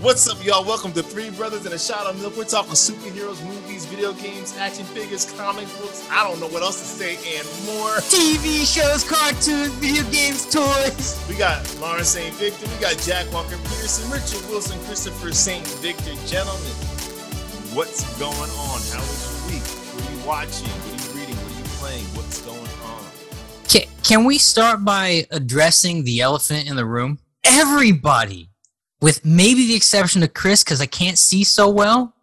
What's up, y'all? Welcome to Three Brothers and a Shot of Milk. We're talking superheroes, movies, video games, action figures, comic books. I don't know what else to say and more. TV shows, cartoons, video games, toys. We got Lawrence St. Victor, we got Jack Walker Peterson, Richard Wilson, Christopher St. Victor. Gentlemen, what's going on? How was your week? What are you watching? What are you reading? What are you playing? What's going on? Can, can we start by addressing the elephant in the room? Everybody, with maybe the exception of Chris, because I can't see so well.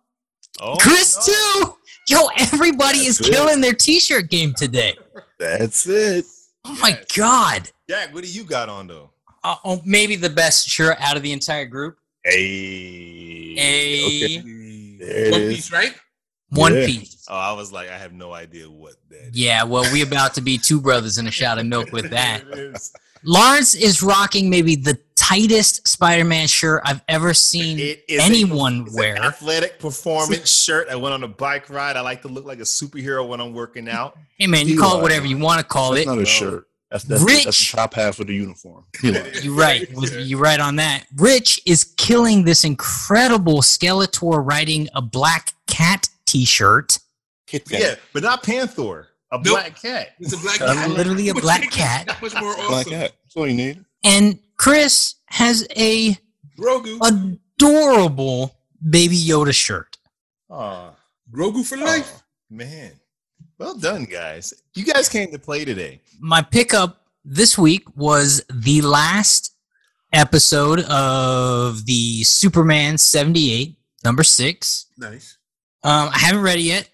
Oh, Chris no. too. Yo, everybody That's is it. killing their T-shirt game today. That's it. Oh my god. Jack, what do you got on though? Uh, oh, maybe the best shirt out of the entire group. Hey. A Okay. One is. Piece, right? One Yeah. piece. Oh, I was like, I have no idea what that. Yeah, well, we about to be two brothers in a shot of milk with that. It is. Lawrence is rocking maybe the tightest Spider-Man shirt I've ever seen It is a- anyone It's wear. an athletic performance shirt. I went on a bike ride. I like to look like a superhero when I'm working out. Hey man, you Eli. call it whatever you want to call That's it. not a No. shirt. That's that's, Rich. that's the top half of the uniform. Eli. You're right. You're right on that. Rich is killing this incredible Skeletor riding a black cat T-shirt. Kit Yeah, but not Panther, a Nope. black cat. It's a black cat. literally a black cat. That much more awesome. Black cat. All you need. And Chris has a Grogu. adorable Baby Yoda shirt. Oh, Grogu for life. man. Well done, guys. You guys came to play today. My pickup this week was the last episode of the Superman 78, number six. Nice. Um, I haven't read it yet,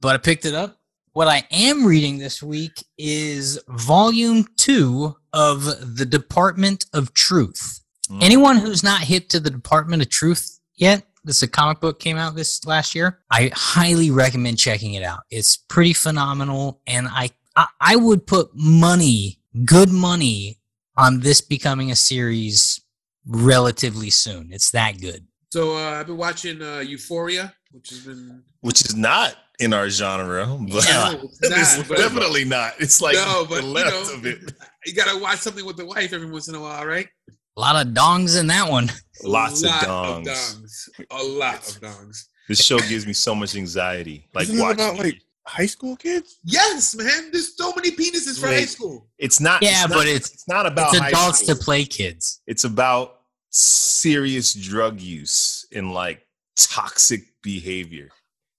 but I picked it up. What I am reading this week is volume two of The Department of Truth. Mm. Anyone who's not hip to The Department of Truth yet, this is a comic book came out this last year. I highly recommend checking it out. It's pretty phenomenal, and I I, I would put money, good money, on this becoming a series relatively soon. It's that good. So uh, I've been watching uh, Euphoria, which has been Which is not in our genre, but Yeah. No, it's it's not, but- definitely not. It's like No, but, the you left know, of it. You gotta watch something with the wife every once in a while, right? A lot of dongs in that one. Lots of lot dongs. dongs. A lot of dongs. This show gives me so much anxiety. Like Isn't it watching. about like high school kids? Yes, man. There's so many penises for Wait. high school. it's not. Yeah, it's not- but it's- it's not about it's adults school. to play kids. It's about serious drug use and like toxic behavior.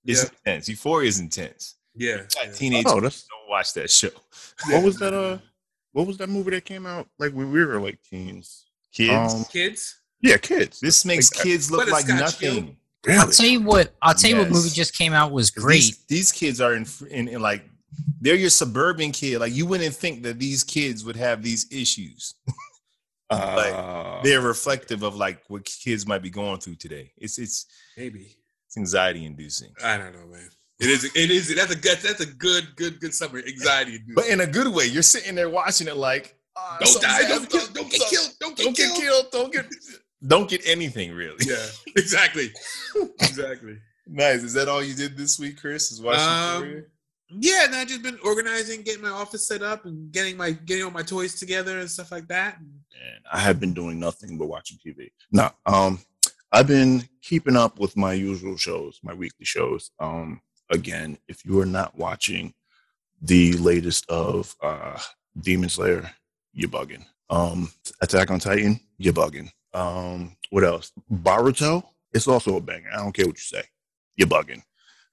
It's Yeah. intense. Euphoria is intense. Yeah. Like, yeah. Teenagers Oh, don't watch that show. what was that? Uh, what was that movie that came out like when we were like teens? Kids. Um, Kids. Yeah, kids. this makes like, kids look But like it's got nothing. I'll tell you what. I'll tell you what movie just came out was great. These, these kids are in, in in like they're your suburban kid. Like you wouldn't think that these kids would have these issues. Uh, They're reflective of like what kids might be going through today. It's it's Maybe. it's anxiety inducing. I don't know, man. It is. It is. That's a good. That's a good. Good. Good summary. Anxiety. But in a good way. You're sitting there watching it like ah, don't die. Don't, happening, don't, don't get killed. Don't get Don't get killed. killed. Don't get don't get anything really. Yeah. Exactly. exactly. Nice. Is that all you did this week, Chris? Is watching Um? Yeah, and I've just been organizing, getting my office set up, and getting my getting all my toys together and stuff like that. and I have been doing nothing but watching TV. No, um, I've been keeping up with my usual shows, my weekly shows. Um, again, if you are not watching the latest of uh, Demon Slayer, you're bugging. Um, Attack on Titan, you're bugging. Um, what else? Boruto, it's also a banger. I don't care what you say, you're bugging.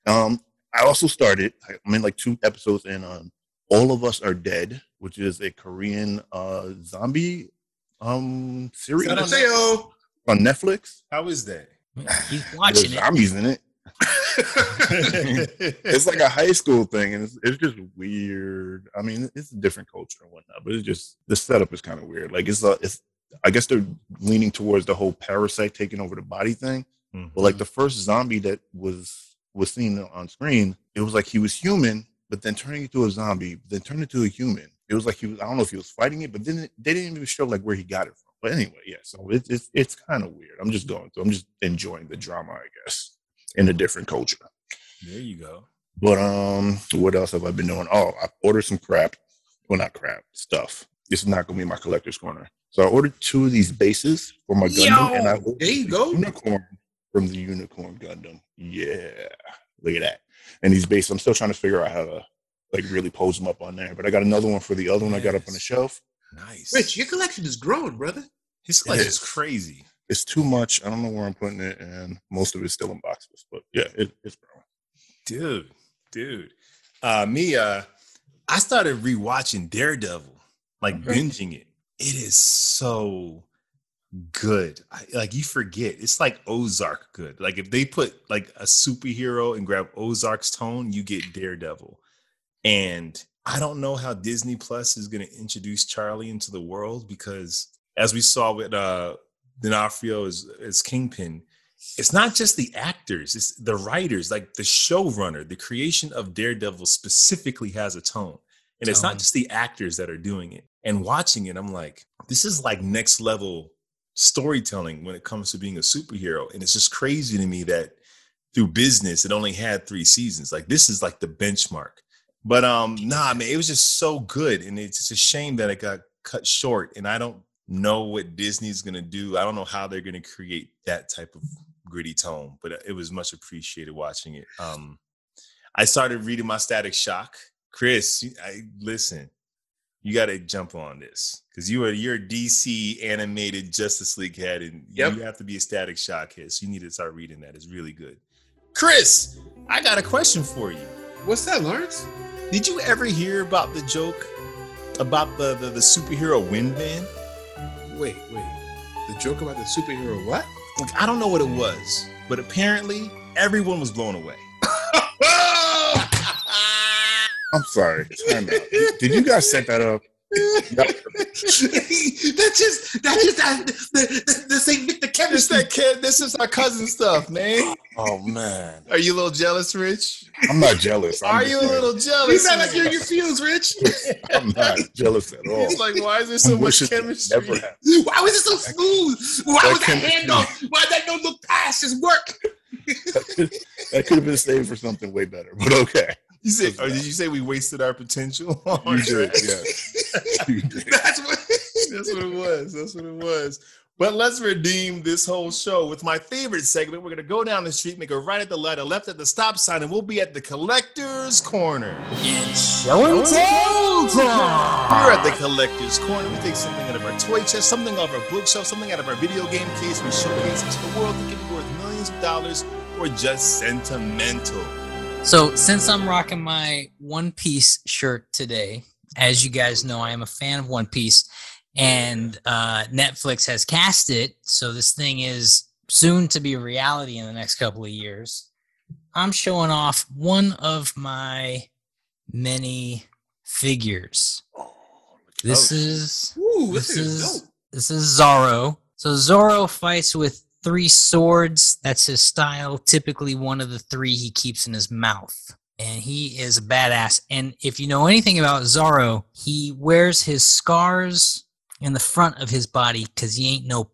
Um, I also started. I'm in like two episodes in on All of Us Are Dead, which is a Korean uh, zombie um series on on Netflix. How is that? He's There's watching it. zombies in it. It's like a high school thing, and it's, it's just weird. I mean, it's a different culture and whatnot, but it's just the setup is kind of weird. Like it's, uh, it's. I guess they're leaning towards the whole parasite taking over the body thing. Mhm. But like the first zombie that was was seen on screen, it was like he was human, but then turning into a zombie, then turned into a human. It was like he was. I don't know if he was fighting it, but then it- they didn't even show like where he got it from. But anyway, yeah. So it's it's it's kind of weird. I'm just going through. I'm just enjoying the drama, I guess, in a different culture. There you go. But um, what else have I been doing? Oh, I ordered some crap. Well, not crap stuff. This is not gonna be my collector's corner. So I ordered two of these bases for my Gundam, Yo, and I there you go. unicorn from the unicorn Gundam. Yeah, look at that. And these bases, I'm still trying to figure out how to like really pose them up on there. But I got another one for the other one I got up on the shelf. Nice. Rich, your collection is growing, brother. his collection It is is. crazy. It's too much. I don't know where I'm putting it, and most of it's still in boxes. But yeah, it, it's growing. dude dude uh me uh i started rewatching daredevil like Okay. binging it it is so good I, like you forget it's like ozark good like if they put like a superhero and grab ozark's tone you get daredevil and i don't know how disney plus is going to introduce charlie into the world because as we saw with uh D'Onofrio as, as kingpin it's not just the actors, it's the writers, like the showrunner, the creation of Daredevil specifically has a tone. And it's not just the actors that are doing it. And watching it, I'm like, this is like next level storytelling when it comes to being a superhero. And it's just crazy to me that through business, it only had three seasons. Like this is like the benchmark. But um, nah, man, it was just so good. And it's just a shame that it got cut short. And I don't know what Disney's gonna do. I don't know how they're gonna create that type of gritty tone, but it was much appreciated watching it. Um, I started reading my Static Shock. Chris, I listen. You got to jump on this because you are you're a DC animated Justice League head, and Yep. you have to be a Static Shock head. So you need to start reading that. It's really good. Chris, I got a question for you. What's that, Lawrence? Did you ever hear about the joke about the the, the superhero wind band? Wait, wait. The joke about the superhero what? Like, I don't know what it was, but apparently everyone was blown away. I'm sorry. Did you guys set that up? That's just that's just that the, the, the Saint Victor This chemistry. that kid, this is our cousin stuff, man. Oh man, Are you a little jealous, Rich? I'm not jealous. I'm Are just you a like- little You jealous? sound like man? you're in your feels, Rich. I'm not jealous at all. He's like, why is there so I'm much chemistry? Never happened. Why was it so smooth? Why That was that chemistry- handoff? Why that no look pass just work? That could have been saved for something way better, but okay. You said, or oh, did you say we wasted our potential? You did, yes. You did. That's what. That's what it was. That's what it was. But let's redeem this whole show with my favorite segment. We're gonna go down the street, make a right at the light, a left at the stop sign, and we'll be at the collector's corner. Show and tell time. Here at the collector's corner, we take something out of our toy chest, something off our bookshelf, something out of our video game case, we showcase it to the world that can be worth millions of dollars or just sentimental. So, since I'm rocking my One Piece shirt today, as you guys know, I am a fan of One Piece, and uh, Netflix has cast it. So, this thing is soon to be a reality in the next couple of years. I'm showing off one of my many figures. This Oh, is Ooh, this this is is this is Zoro. So Zoro fights with three swords. That's his style. Typically, one of the three he keeps in his mouth. And he is a badass. And if you know anything about Zoro, he wears his scars in the front of his body because he ain't no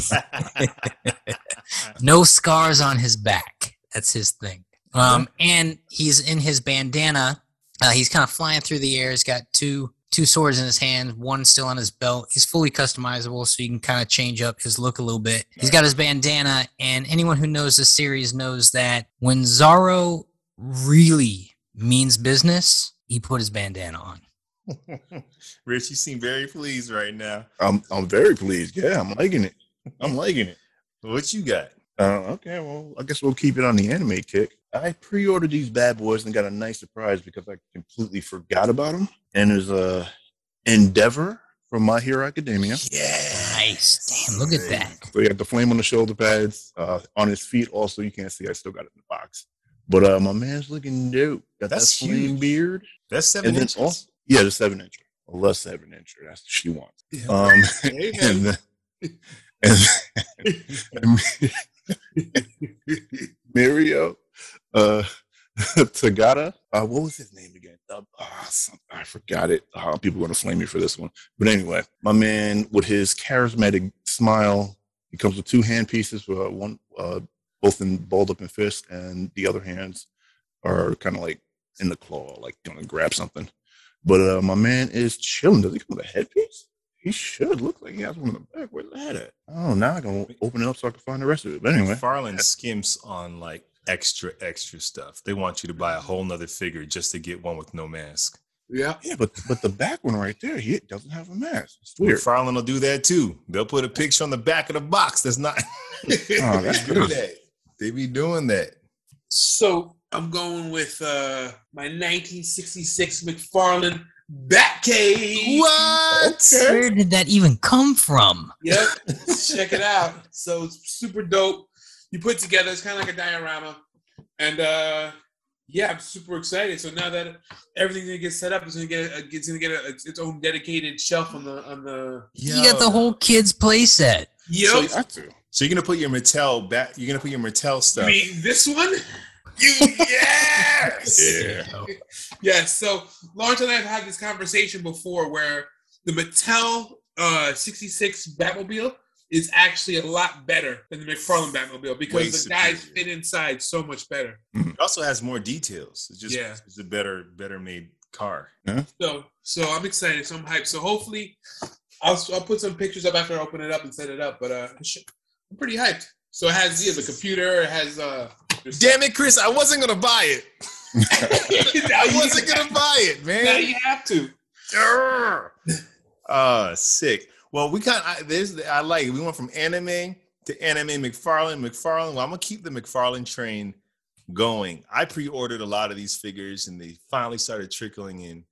no scars on his back. That's his thing. Um, and he's in his bandana. Uh, he's kind of flying through the air. He's got two two swords in his hand, one still on his belt. He's fully customizable, so you can kind of change up his look a little bit. He's got his bandana, and anyone who knows the series knows that when Zoro really means business, he put his bandana on. Rich, you seem very pleased right now. I'm I'm very pleased. Yeah, I'm liking it. I'm liking it. What you got? Uh, okay, well, I guess we'll keep it on the anime kick. I pre-ordered these bad boys and got a nice surprise because I completely forgot about them. And there's a Endeavor from My Hero Academia. Yeah. Nice. Damn, look at that. So you got the flame on the shoulder pads. Uh, on his feet, also, you can't see. I still got it in the box. But uh, my man's looking dope. Got That's that flame huge. beard. That's seven And inches. also, yeah, the seven incher. A less seven incher. That's what she wants. Yeah. Um, and then, and, and Mirio, uh, Togata. Uh, what was his name again? Uh, ah, I forgot it. Uh, people are going to flame me for this one. But anyway, my man with his charismatic smile, he comes with two hand pieces, uh, one uh, both in balled up in fist, and the other hands are kind of like in the claw, like going to grab something. But uh, my man is chilling. Does he come with a headpiece? He should look like he has one in the back. Where's that at? Oh, now I can open it up so I can find the rest of it. But anyway, Farland skims on like extra extra stuff. They want you to buy a whole nother figure just to get one with no mask. Yeah. yeah, but but the back one right there, he doesn't have a mask. It's weird. McFarlane will do that too. They'll put a picture on the back of the box. That's not. Oh, that's they do good. that. They be doing that. So I'm going with uh my 1966 McFarlane Batcave. What? Where did that even come from? Yep. Check it out. So it's super dope. You put together, it's kind of like a diorama. And uh yeah, I'm super excited. So now that everything's gonna get set up, it's gonna get a, it's gonna get a, its own dedicated shelf on the on the. You got the whole kids play set. Yep. So you got to. So you're gonna put your Mattel back. You're gonna put your Mattel You stuff. mean this one? You yes. Yeah. Yes. So Lawrence and I have had this conversation before where the Mattel uh 66 Batmobile is actually a lot better than the McFarlane Batmobile because Way the guys fit inside so much better. It also has more details. It's just Yeah. it's a better better made car. So so I'm excited. So I'm hyped. So hopefully I'll I'll put some pictures up after I open it up and set it up. But uh I'm pretty hyped. So it has yeah, the computer, it has uh Damn it, Chris! I wasn't gonna buy it. I wasn't gonna buy it, man. now man. you have to. Uh sick. Well, we kind of there's I like it. We went from anime to anime McFarlane. McFarlane. Well, I'm gonna keep the McFarlane train going. I pre-ordered a lot of these figures, and they finally started trickling in.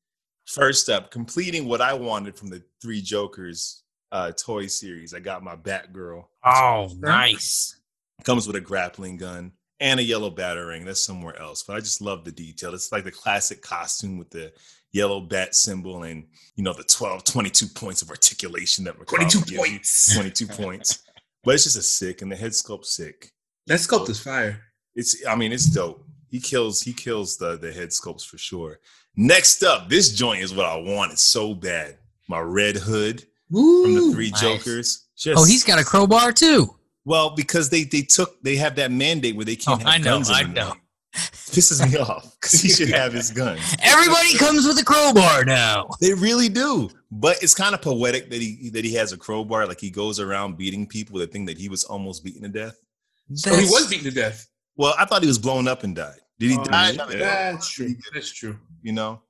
First up, completing what I wanted from the Three Jokers uh, toy series. I got my Batgirl. Oh, nice. comes with a grappling gun and a yellow batarang. That's somewhere else, but I just love the detail. It's like the classic costume with the yellow bat symbol and you know the 12, 22 points of articulation that McFarlane 22 gives you. points. 22 points. But it's just a sick, and the head sculpt sick. That sculpt is fire. It's, I mean, it's dope. He kills, he kills the the head sculpts for sure. Next up, this joint is what I wanted so bad. My Red Hood from the Three nice. Jokers. Just, Oh, he's got a crowbar too. well because they they took they have that mandate where they can't Oh, have I know, guns I anymore. know. Pisses me off because he should have his gun. Everybody comes with a crowbar now. They really do, but it's kind of poetic that he that he has a crowbar, like he goes around beating people with a thing that he was almost beaten to death. Oh, he was beaten to death. Well, I thought he was blown up and died. Did he Oh, die? yeah. That's true. That's true. You know,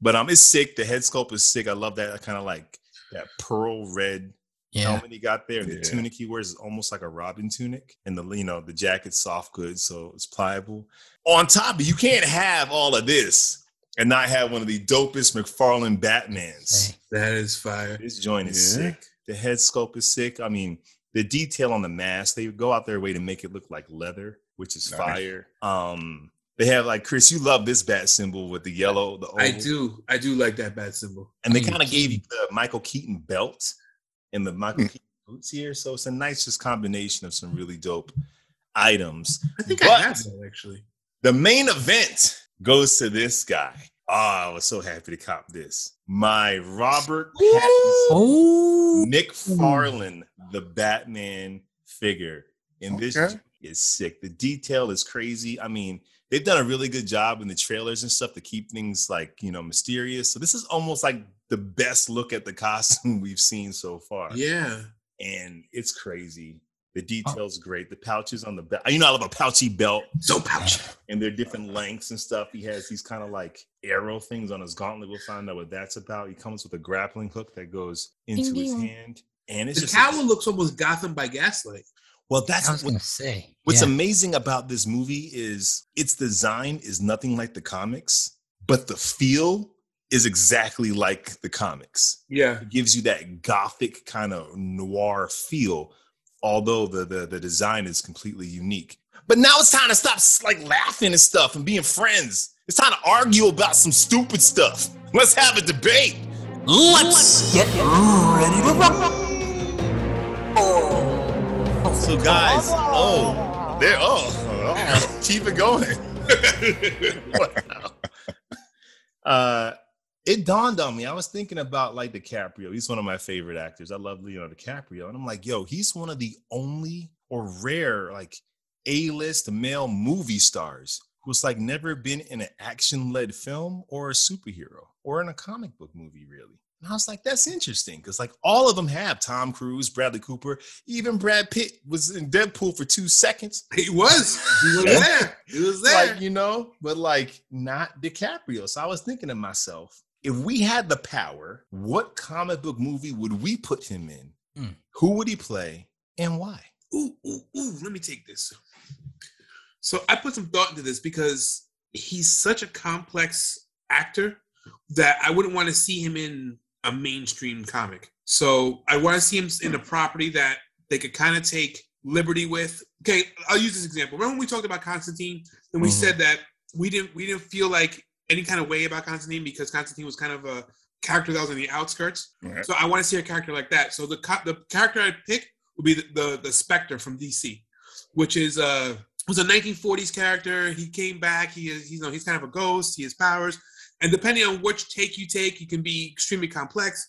but um, it's sick. The head sculpt is sick. I love that kind of like that pearl red Yeah. helmet he got there. The Yeah. tunic he wears is almost like a Robin tunic, and the you know the jacket's soft goods, so it's pliable. On top of you can't have all of this and not have one of the dopest McFarlane Batmans. That is fire. This joint is Yeah. sick. The head sculpt is sick. I mean, the detail on the mask, they go out their way to make it look like leather, which is Nice. fire. Um, they have like Chris, you love this bat symbol with the yellow, the I do. I do like that bat symbol. and they kind of gave you the Michael Keaton belt and the Michael Mm. Keaton boots here. So it's a nice just combination of some really dope items. I think But- I have that actually. The main event goes to this guy. Oh, I was so happy to cop this. My Robert Pattinson Oh, McFarlane, the Batman figure in this is sick. The detail is crazy. I mean, they've done a really good job in the trailers and stuff to keep things like you know mysterious. So this is almost like the best look at the costume we've seen so far. Yeah. and it's crazy. The details great. The pouches on the belt. You know, I love a pouchy belt, So pouchy. and they're different lengths and stuff. He has these kind of like arrow things on his gauntlet. We'll find out what that's about. He comes with a grappling hook that goes into Ding, his ding. hand, and it's The just cowl looks almost Gotham by Gaslight. well. I That's was what, gonna say. what's yeah. amazing about this movie is its design is nothing like the comics, but the feel is exactly like the comics. Yeah. It gives you that gothic kind of noir feel, although the, the the design is completely unique. But now it's time to stop like laughing and stuff and being friends. It's time to argue about some stupid stuff. Let's have a debate. Let's get ready to rock. So guys, oh, there, oh, oh, keep it going. Wow. Uh, it dawned on me. I was thinking about like DiCaprio. He's one of my favorite actors. I love Leonardo DiCaprio, and I'm like, yo, he's one of the only or rare like A-list male movie stars who's like never been in an action-led film or a superhero or in a comic book movie. Really, And I was like, that's interesting because like all of them have Tom Cruise, Bradley Cooper, even Brad Pitt was in Deadpool for two seconds. He was. He was there. He was there. Like, you know, but like not DiCaprio. So I was thinking to myself, if we had the power, what comic book movie would we put him in? Hmm. Who would he play and why? ooh, ooh, ooh, let me take this. So I put some thought into this because he's such a complex actor that I wouldn't want to see him in a mainstream comic. So I want to see him in a property that they could kind of take liberty with. Okay, I'll use this example. Remember when we talked about Constantine and we Mhm. said that we didn't we didn't feel like any kind of way about Constantine because Constantine was kind of a character that was on the outskirts. So I want to see a character like that. So the the character I pick would be the, the the Spectre from DC, which is uh was a 1940s character. He came back. He is he's you know he's kind of a ghost. He has powers, and depending on which take you take, he can be extremely complex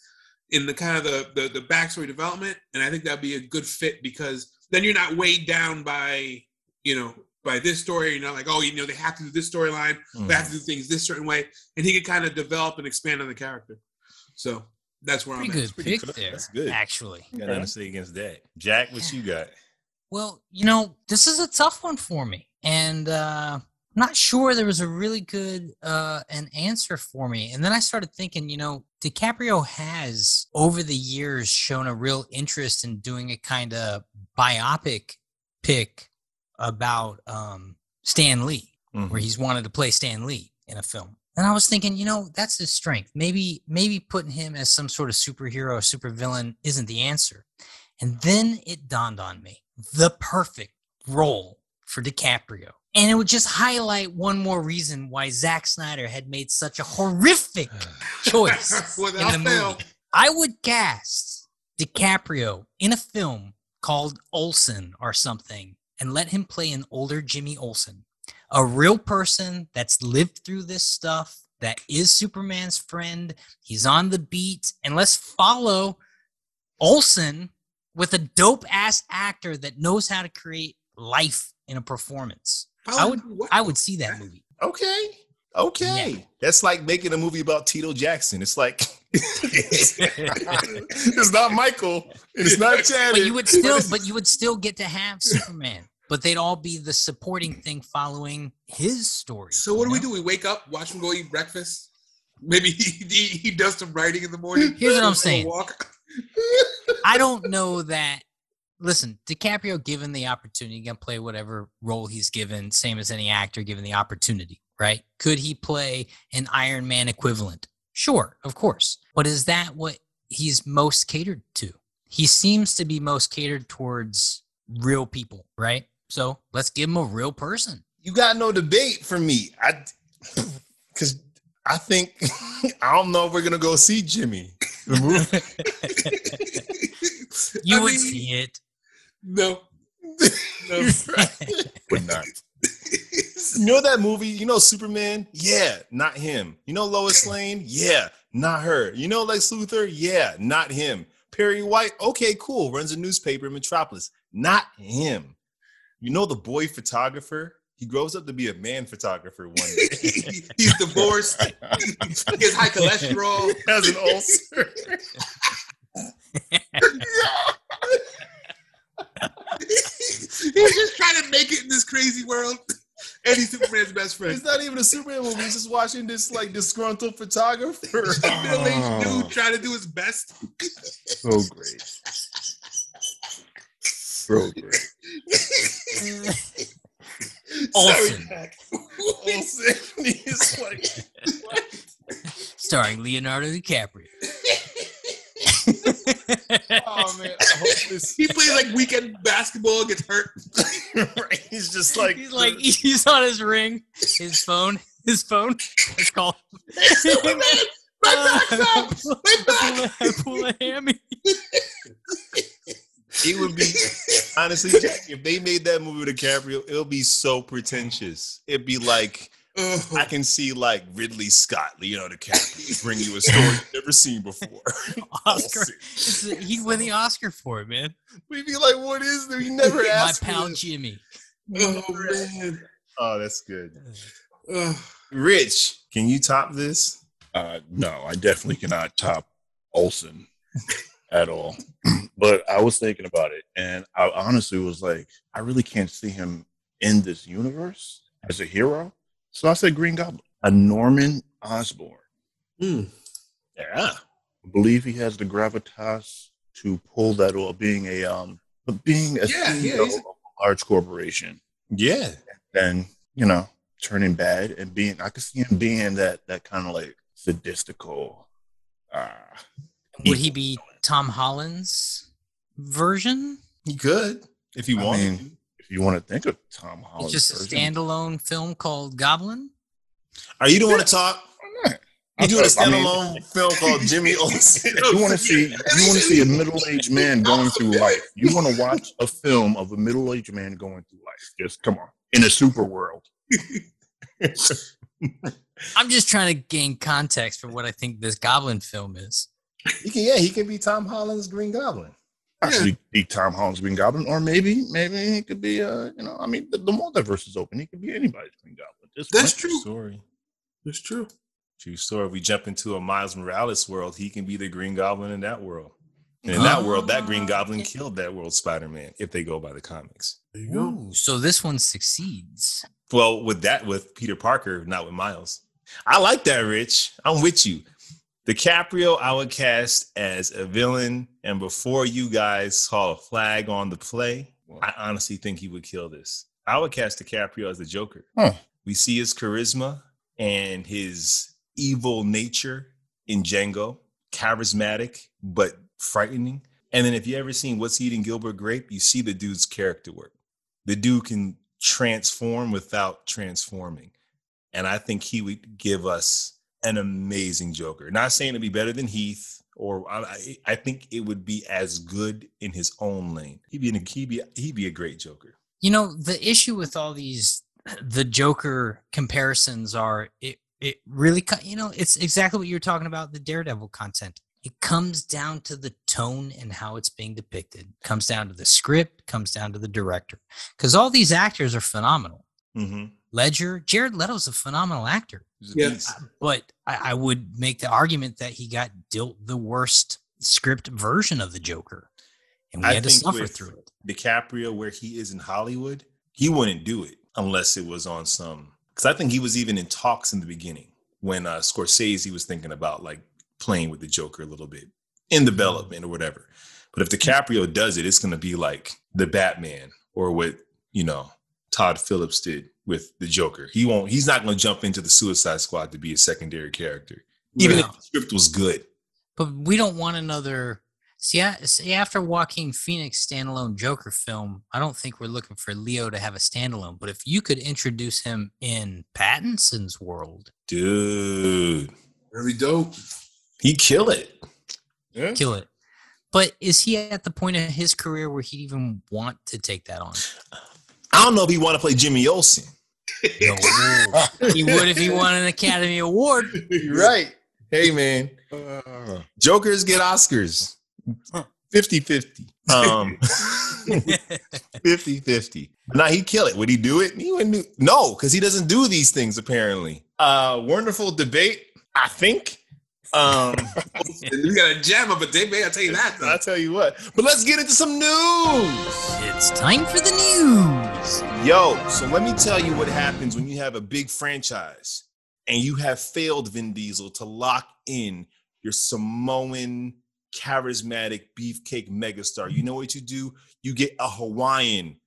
in the kind of the the, the backstory development. And I think that'd be a good fit because then you're not weighed down by you know by this story. you know, like oh you know they have to do this storyline. They have to do things this certain way, and he could kind of develop and expand on the character. So that's where Pretty I'm at. good pretty pick good. there. That's good. Actually. Got nothing to say against that. Jack, what you got? Well, you know, this is a tough one for me, and uh, I'm not sure there was a really good uh, an answer for me. And then I started thinking, you know, DiCaprio has over the years shown a real interest in doing a kind of biopic pick about um, Stan Lee, Mm-hmm. where he's wanted to play Stan Lee in a film. And I was thinking, you know, that's his strength. Maybe, maybe putting him as some sort of superhero or supervillain isn't the answer. And then it dawned on me the perfect role for DiCaprio. And it would just highlight one more reason why Zack Snyder had made such a horrific choice in the fail. movie. I would cast DiCaprio in a film called Olsen or something and let him play an older Jimmy Olsen, a real person that's lived through this stuff, that is Superman's friend. He's on the beat, and let's follow Olsen with a dope ass actor that knows how to create life in a performance. I oh, would What? I would see that movie. Okay. Okay. That's like making a movie about Tito Jackson. It's like it's not Michael. It's not Chad. But you would still but you would still get to have Superman. But they'd all be the supporting thing following his story. So what do you we do? We wake up, watch him go eat breakfast. Maybe he, he, he does some writing in the morning. Here's what I'm goes for a saying. Walk. I don't know that. Listen, DiCaprio, given the opportunity, can play whatever role he's given, same as any actor given the opportunity, right? Could he play an Iron Man equivalent? Sure, of course. But is that what he's most catered to? He seems to be most catered towards real people, right? So let's give him a real person. you got no debate for me. I because I think I don't know if we're gonna go see Jimmy. The movie. You I would mean, see it. No. No. Would not. You know that movie? You know Superman? Yeah, not him. You know Lois Lane? Yeah, not her. You know Lex Luthor? Yeah, not him. Perry White? Okay, cool. Runs a newspaper in Metropolis. Not him. You know the boy photographer? He grows up to be a man photographer one day. He's divorced. he has high cholesterol. He has an ulcer. He's just trying to make it in this crazy world. And he's Superman's best friend. It's not even a Superman movie. He's just watching this like disgruntled photographer. Middle-aged oh. dude trying to do his best. So great. So great. Olsen, Olsen. He's like, starring Leonardo DiCaprio. Oh man, I hope this. He plays like weekend basketball, gets hurt. right. He's just like He's like he's on his ring, his phone, his phone. It's called Superman, my uh, back's up. My back. pull, a, pull a hammy. it would be honestly, Jack, if they made that movie with DiCaprio, it'll be so pretentious. It'd be like I can see like Ridley Scott, Leonardo DiCaprio, bring you a story you've never seen before. Oscar. Olsen. It's a- he'd win the Oscar for it, man. We'd be like, what is there? You never asked. My pal. Jimmy. oh man. Oh, that's good. Ugh. Rich, can you top this? Uh, no, I definitely cannot top Olsen at all. but I was thinking about it, and I honestly was like, I really can't see him in this universe as a hero. So I said Green Goblin, a Norman Osborn. Hmm. Yeah. I believe he has the gravitas to pull that off, being a um, but being a Yeah, yeah, CEO he's- of a large corporation, Yeah. then you know, turning bad and being, I could see him being that that kind of like sadistical. Uh, Would he be. Tom Holland's version? He could if he I wanted. mean, to. If you want to think of Tom It's Holland, just a standalone film called Goblin. Are you don't want to talk? You doing a I mean, standalone film called Jimmy Olsen? You want to see, you want to see a middle-aged man going through life. You want to watch a film of a middle-aged man going through life. Just come on, in a super world. I'm just trying to gain context for what I think this Goblin film is. He can, yeah, he can be Tom Holland's Green Goblin. Actually, be Tom Holland's Green Goblin, or maybe, maybe he could be, uh, you know, I mean, the, the multiverse is open. He could be anybody's Green Goblin. Just That's true. Story. That's true. True story. If we jump into a Miles Morales world, he can be the Green Goblin in that world. And in that world, that Green Goblin killed that world Spider Man if they go by the comics. There you go. Ooh, so this one succeeds. Well, with that, with Peter Parker, not with Miles. I like that, Rich. I'm with you. DiCaprio, I would cast as a villain. And before you guys saw a flag on the play, I honestly think he would kill this. I would cast DiCaprio as the Joker. Huh. We see his charisma and his evil nature in Django, charismatic but frightening. And then if you ever seen What's Eating Gilbert Grape, you see the dude's character work. The dude can transform without transforming. And I think he would give us an amazing Joker. Not saying it'd be better than Heath, or I, I- think it would be as good in his own lane. He'd be, an, he'd be, he'd be a great Joker. You know, the issue with all these the Joker comparisons are it it really you know, it's exactly what you're talking about the Daredevil content. It comes down to the tone and how it's being depicted. Comes down to the script, comes down to the director. Cuz all these actors are phenomenal. Mm-hmm. Ledger, Jared Leto's a phenomenal actor. Yeah. But I, I would make the argument that he got dealt the worst script version of the Joker. And we I had to think suffer with through it. DiCaprio, where he is in Hollywood, he wouldn't do it unless it was on some. Because I think he was even in talks in the beginning when uh, Scorsese was thinking about like playing with the Joker a little bit in development or whatever. But if DiCaprio does it, it's going to be like the Batman or what you know Todd Phillips did with the Joker. He won't. He's not going to jump into the Suicide Squad to be a secondary character, even Right. if the script was good. But we don't want another. See, I- see, after Joaquin Phoenix standalone Joker film, I don't think we're looking for Leo to have a standalone. But if you could introduce him in Pattinson's world, Dude, Really dope. he kill it. Yeah. kill it. But is he at the point of his career where he'd even want to take that on? I don't know if he want to play Jimmy Olsen. No. he would if he won an Academy Award. You're right. Hey, man. Uh, Jokers get Oscars 50 50. Um, 50 50. Now he'd kill it. Would he do it? He wouldn't do No, because he doesn't do these things apparently. Uh, wonderful debate, I think. Um, we got a jam up a day, man. I'll tell you that. I'll tell you what. But let's get into some news. it's time for the news. Yo, so let me tell you what happens when you have a big franchise and you have failed Vin Diesel to lock in your Samoan charismatic beefcake megastar. You know what you do? You get a Hawaiian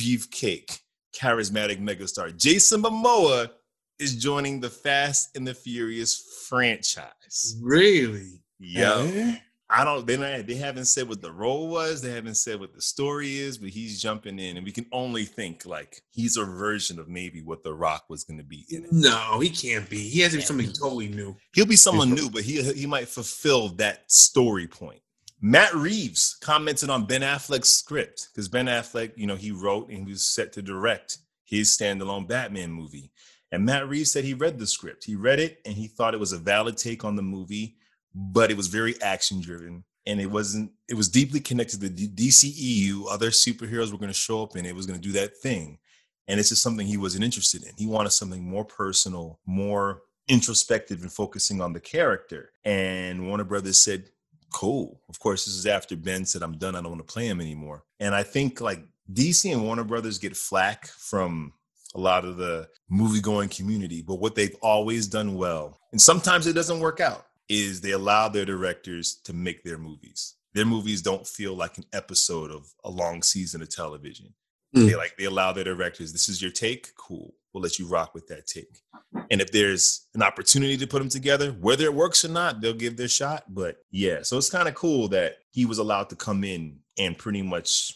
beefcake charismatic megastar. Jason Momoa is joining the Fast and the Furious franchise. Really? Yeah. eh? I don't. They not, they haven't said what the role was. They haven't said what the story is. But he's jumping in, and we can only think like he's a version of maybe what The Rock was going to be in it. No, he can't be. He has to be something totally new. He'll be someone new, but he he might fulfill that story point. Matt Reeves commented on Ben Affleck's script because Ben Affleck, you know, he wrote and he was set to direct his standalone Batman movie. And Matt Reeves said he read the script. He read it and he thought it was a valid take on the movie, but it was very action driven and it wasn't, it was deeply connected to the DCEU. Other superheroes were going to show up and it was going to do that thing. And it's just something he wasn't interested in. He wanted something more personal, more introspective and focusing on the character. And Warner Brothers said, Cool. Of course, this is after Ben said, I'm done. I don't want to play him anymore. And I think like DC and Warner Brothers get flack from a lot of the movie going community, but what they've always done well, and sometimes it doesn't work out, is they allow their directors to make their movies. Their movies don't feel like an episode of a long season of television. Mm. They like they allow their directors, this is your take, cool. We'll let you rock with that take. And if there's an opportunity to put them together, whether it works or not, they'll give their shot. But yeah, so it's kind of cool that he was allowed to come in and pretty much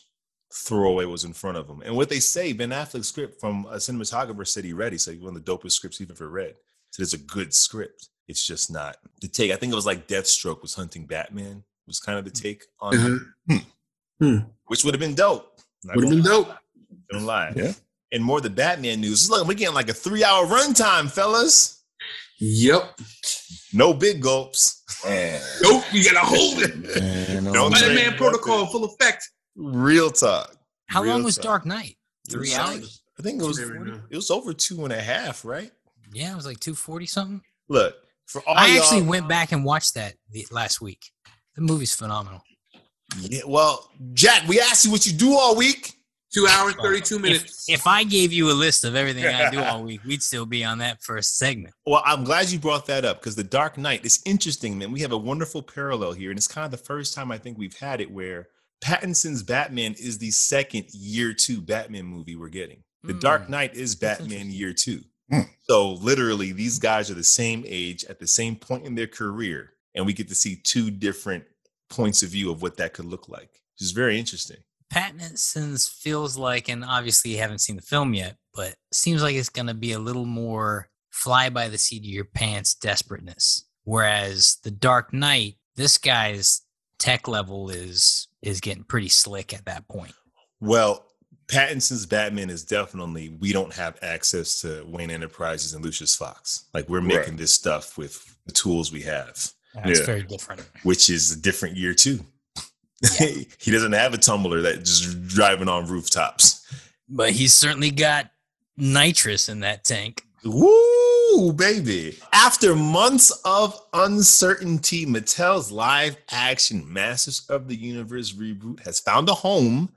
throw away what was in front of him. And what they say, Ben Affleck's script from a cinematographer said he read. He said one of the dopest scripts he's ever read. So it's a good script. It's just not the take. I think it was like Deathstroke was hunting Batman. Was kind of the take on, Uh-huh. it, Hmm. which would have been dope. Not Would have been gonna dope. Don't lie. Yeah. And more the Batman news. Look, we're getting like a three-hour runtime, fellas. Yep. No big gulps. Nope. You gotta hold it. Man, Don't man. say- Spider-Man Protocol, full effect. Real talk. How Real long was talk. Dark Knight? It Three was hours? I think it was. Never 40 know. it was over two and a half, right? Yeah, it was like two forty something. Look, for all I actually went back and watched that the, last week. The movie's phenomenal. Yeah, well, Jack, we asked you what you do all week. Two hours, 32 If, minutes. if I gave you a list of everything I do all week, we'd still be on that first segment. Well, I'm glad you brought that up because the Dark Knight is interesting, man. We have a wonderful parallel here, and it's kind of the first time I think we've had it where Pattinson's Batman is the second year two Batman movie we're getting. The Dark Hmm. Knight is Batman year two. Hmm. So literally, these guys are the same age at the same point in their career, and we get to see two different points of view of what that could look like, which is very interesting. Pattinson's feels like, and obviously you haven't seen the film yet, but seems like it's going to be a little more fly by the seat of your pants desperateness. Whereas the Dark Knight, this guy's tech level is is getting pretty slick at that point. Well, Pattinson's Batman is definitely we don't have access to Wayne Enterprises and Lucius Fox. Like we're Right. making this stuff with the tools we have, That's Yeah. very different. which is a different year too. he doesn't have a tumbler that just driving on rooftops. But he's certainly got nitrous in that tank. Woo, baby. After months of uncertainty, Mattel's live action Masters of the Universe reboot has found a home,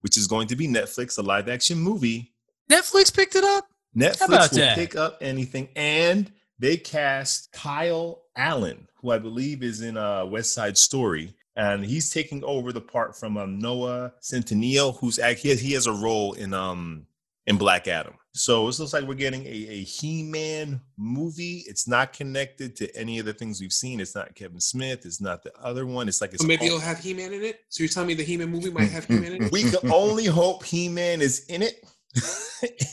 which is going to be Netflix, a live action movie Netflix picked it up. Netflix will that? pick up anything, and they cast Kyle Allen, who I believe is in uh, West Side Story, and he's taking over the part from um, Noah Centineo, who's he has, he has a role in um in Black Adam. So it looks like we're getting a, a He-Man movie. It's not connected to any of the things we've seen. It's not Kevin Smith. It's not the other one. It's like it's So maybe it'll have He-Man in it. So you're telling me the He-Man movie might have He-Man in it? we can only hope He-Man is in it,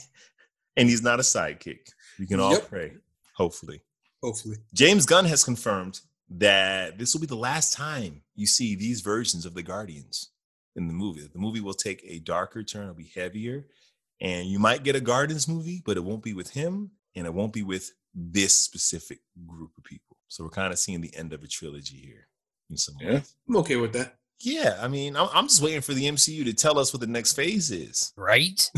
and he's not a sidekick. We can all Yep. pray, hopefully. Hopefully. James Gunn has confirmed that this will be the last time you see these versions of the Guardians in the movie. The movie will take a darker turn, it'll be heavier, and you might get a Guardians movie, but it won't be with him, and it won't be with this specific group of people. So we're kind of seeing the end of a trilogy here in some Yeah. ways. I'm okay with that. Yeah, I mean, I'm, I'm just waiting for the MCU to tell us what the next phase is. Right?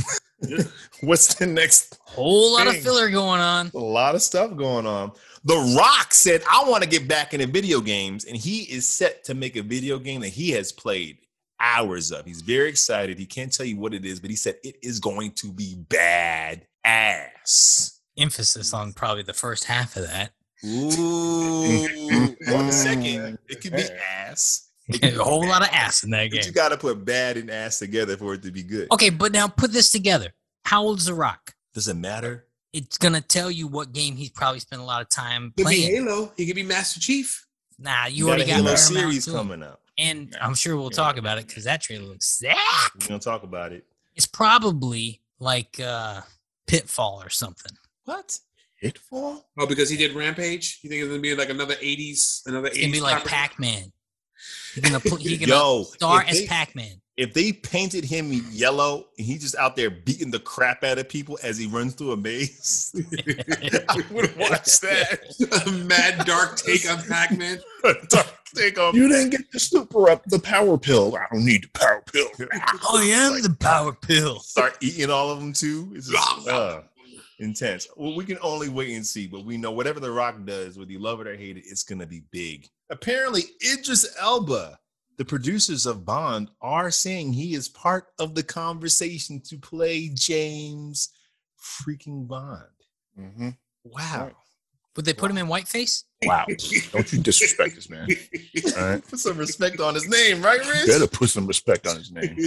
What's the next Whole lot of filler going on. A lot of stuff going on. The Rock said, I want to get back into video games, and he is set to make a video game that he has played hours of. He's very excited. He can't tell you what it is, but he said it is going to be bad ass. Emphasis on probably the first half of that. Ooh, one second. It could be ass. Could be a whole lot of ass in that game. But you got to put bad and ass together for it to be good. Okay, but now put this together. How old's The Rock? Does it matter? It's gonna tell you what game he's probably spent a lot of time playing. Could be. Halo. He could be Master Chief. Nah, you, got already a got Halo Paramount series coming out. And I'm sure we'll Yeah. talk about it because that trailer looks sick. We're going to talk about it. It's probably like uh Pitfall or something. What? Pitfall? Oh, because he did Rampage. You think it's gonna be like another '80s, another It's gonna '80s? be like? Pac-Man. He's gonna put he gonna Yo, star as they- Pac-Man. If they painted him yellow and he just out there beating the crap out of people as he runs through a maze, I would watch that. a mad dark take on Pac-Man. Take off. You didn't get the super up the power pill. I don't need the power pill. I am the power pill. Start eating all of them too. It's just uh, intense. Well, we can only wait and see, but we know whatever The Rock does, whether you love it or hate it, it's gonna be big. Apparently, Idris Elba, the producers of Bond, are saying he is part of the conversation to play James freaking Bond. Mm-hmm. Wow. Would they put him in whiteface? Wow. Don't you disrespect this man. All right. Put some respect on his name, right, Rich? Better put some respect on his name.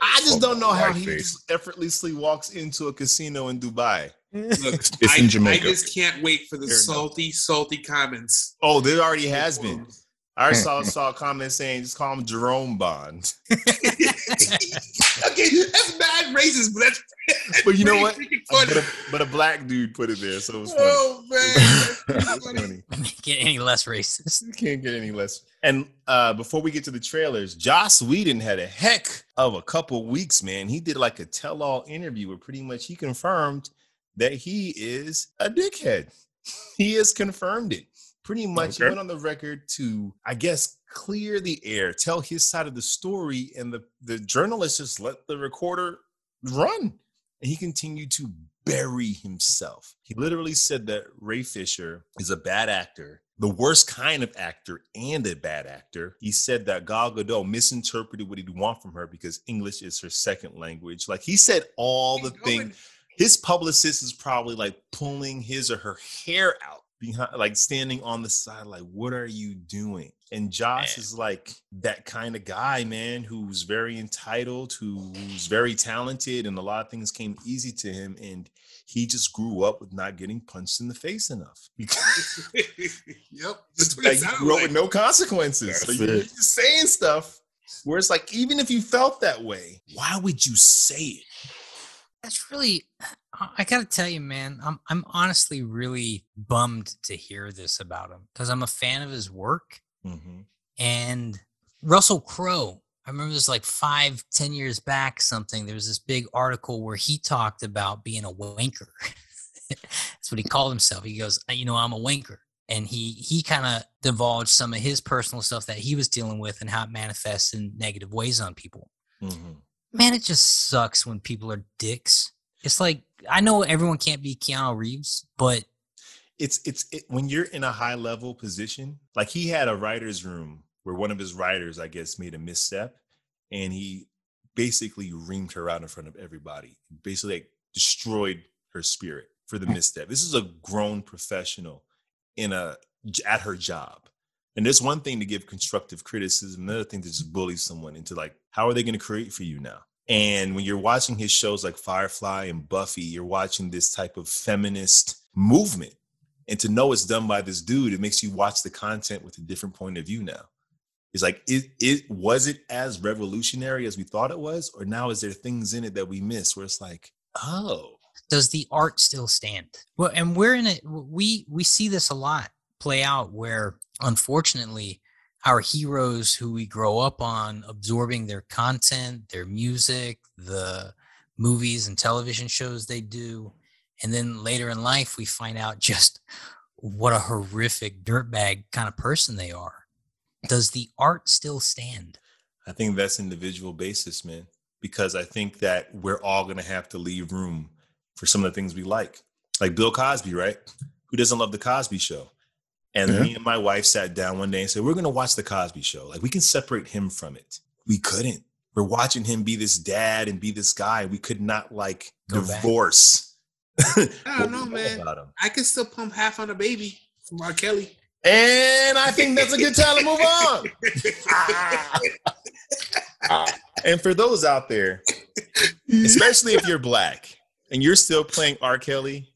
I just don't know how he just effortlessly walks into a casino in Dubai. Look, It's I, in Jamaica. I just can't wait for the Fair enough. salty, salty comments. Oh, there already has been. I saw, saw a comment saying just call him Jerome Bond. okay, that's bad racist, but that's. But you know what? freaking But a, but a black dude put it there, so it was funny. Oh man, that's It's funny. funny. Get any less racist? You can't get any less. And uh, before we get to the trailers, Joss Whedon had a heck of a couple weeks, man. He did like a tell-all interview where pretty much he confirmed that he is a dickhead. He has confirmed it. Pretty much he went on the record to, I guess, clear the air, tell his side of the story, and the, the journalist just let the recorder run. And he continued to bury himself. He literally said that Ray Fisher is a bad actor, the worst kind of actor, and a bad actor. He said that Gal Gadot misinterpreted what he'd want from her because English is her second language. Like he said all the Keep things his publicist is probably like pulling his or her hair out behind like standing on the side like what are you doing and joss Man. is like that kind of guy man who's very entitled who's very talented and a lot of things came easy to him and he just grew up with not getting punched in the face enough yep, just like, it he grew up like. with no consequences so you're just saying stuff where it's like even if you felt that way why would you say it That's really. I gotta tell you, man. I'm I'm honestly really bummed to hear this about him because I'm a fan of his work. Mhm. And Russell Crowe, I remember this like five, ten years back, something. There was this big article where he talked about being a wanker. That's what he called himself. He goes, "Uh, you know, I'm a wanker. And he he kind of divulged some of his personal stuff that he was dealing with and how it manifests in negative ways on people. Mhm. Man, it just sucks when people are dicks. It's like I know everyone can't be Keanu Reeves, but it's it's it, when you're in a high level position like he had a writer's room where one of his writers i guess made a misstep and he basically reamed her out in front of everybody basically like, destroyed her spirit for the hmm. misstep. This is a grown professional in a at her job and there's one thing to give constructive criticism another thing to just bully someone into like how are they going to create for you now and when you're watching his shows like Firefly and Buffy, you're watching this type of feminist movement. And to know it's done by this dude, it makes you watch the content with a different point of view now. It's like, it, it was it as revolutionary as we thought it was? Or now is there things in it that we miss where it's like, oh, does the art still stand? Well, and we're in it. We we see this a lot play out where, unfortunately, our heroes who we grow up on absorbing their content, their music, the movies and television shows they do, and then later in life we find out just what a horrific dirtbag kind of person they are. Does the art still stand? I think that's individual basis, man. Because I think that we're all gonna have to leave room for some of the things we like. Like Bill Cosby, right? Who doesn't love the Cosby show? And Yeah. me and my wife sat down one day and said, We're gonna watch the Cosby show. Like we can separate him from it. We couldn't. We're watching him be this dad and be this guy. We could not like Go divorce. I don't know, man. About him. I can still pump half on a baby from R. Kelly. And I think that's a good time to move on. And for those out there, especially if you're black and you're still playing R. Kelly,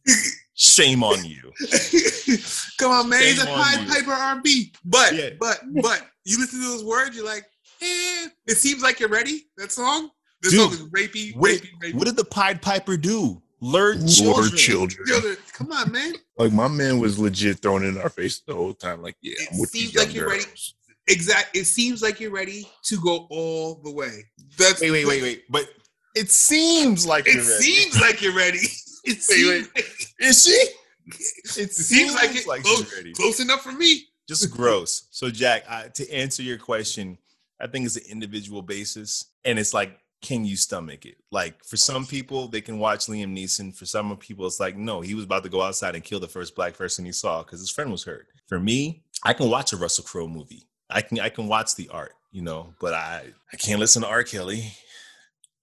shame on you. Come on, man. He's a Shame Pied. Piper R&B. But, Yeah. but, but, you listen to those words, you're like, eh, it seems like you're ready. That song? This Dude, song is rapey, What, rapey, rapey. what did the Pied Piper do? Lured Lord children. children. Children, Come on, man. Like my man was legit throwing it in our face the whole time. Like, yeah, It I'm with seems these young like you're ready. girls. Exact. It seems like you're ready to go all the way. That's Wait, wait, wait, wait. But it seems like It you're ready. seems like you're ready. It seems, wait. Like, Is she? It it seems like it. like close, close enough for me. Just gross. So, Jack, I, to answer your question, I think it's an individual basis, and it's like, can you stomach it? Like, for some people, they can watch Liam Neeson. For some people, it's like, no, he was about to go outside and kill the first black person he saw because his friend was hurt. For me, I can watch a Russell Crowe movie. I can I can watch the art, you know, but I I can't listen to R. Kelly.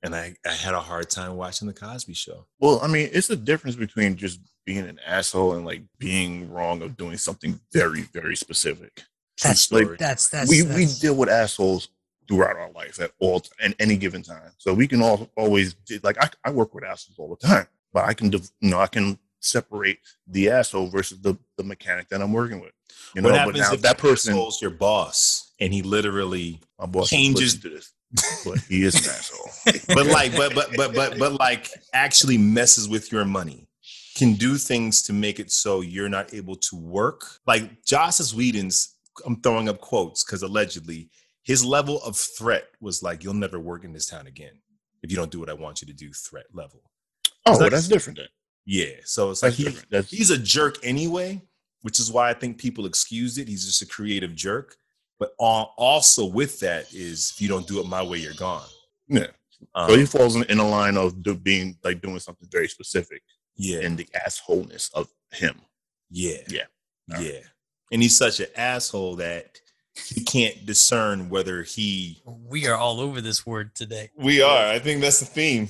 And I, I had a hard time watching the Cosby show. Well, I mean, it's the difference between just being an asshole and like being wrong of doing something very, very specific. That's like that's that's we, that's, we deal with assholes throughout our life at all t- at any given time. So we can all always do- like I, I work with assholes all the time, but I can div- you know I can separate the asshole versus the the mechanic that I'm working with. You know, what but happens now if that person, asshole's your boss and he literally my boss changes- changes to this, but he is asshole. but like but but but but but like actually messes with your money can do things to make it so you're not able to work. Like joss whedon's i'm throwing up quotes because allegedly his level of threat was like you'll never work in this town again if you don't do what i want you to do threat level. Oh, That's- well, that's different then. yeah so it's like That's he, he's a jerk anyway which is why i think people excuse it. He's just a creative jerk but al- also with that is if you don't do it my way you're gone yeah. um, So he falls in, in a line of do, being like doing something very specific yeah in the assholeness of him. Yeah. Yeah. All Yeah. And he's such an asshole that he can't discern whether he. we are all over this word today. We are. I think that's the theme.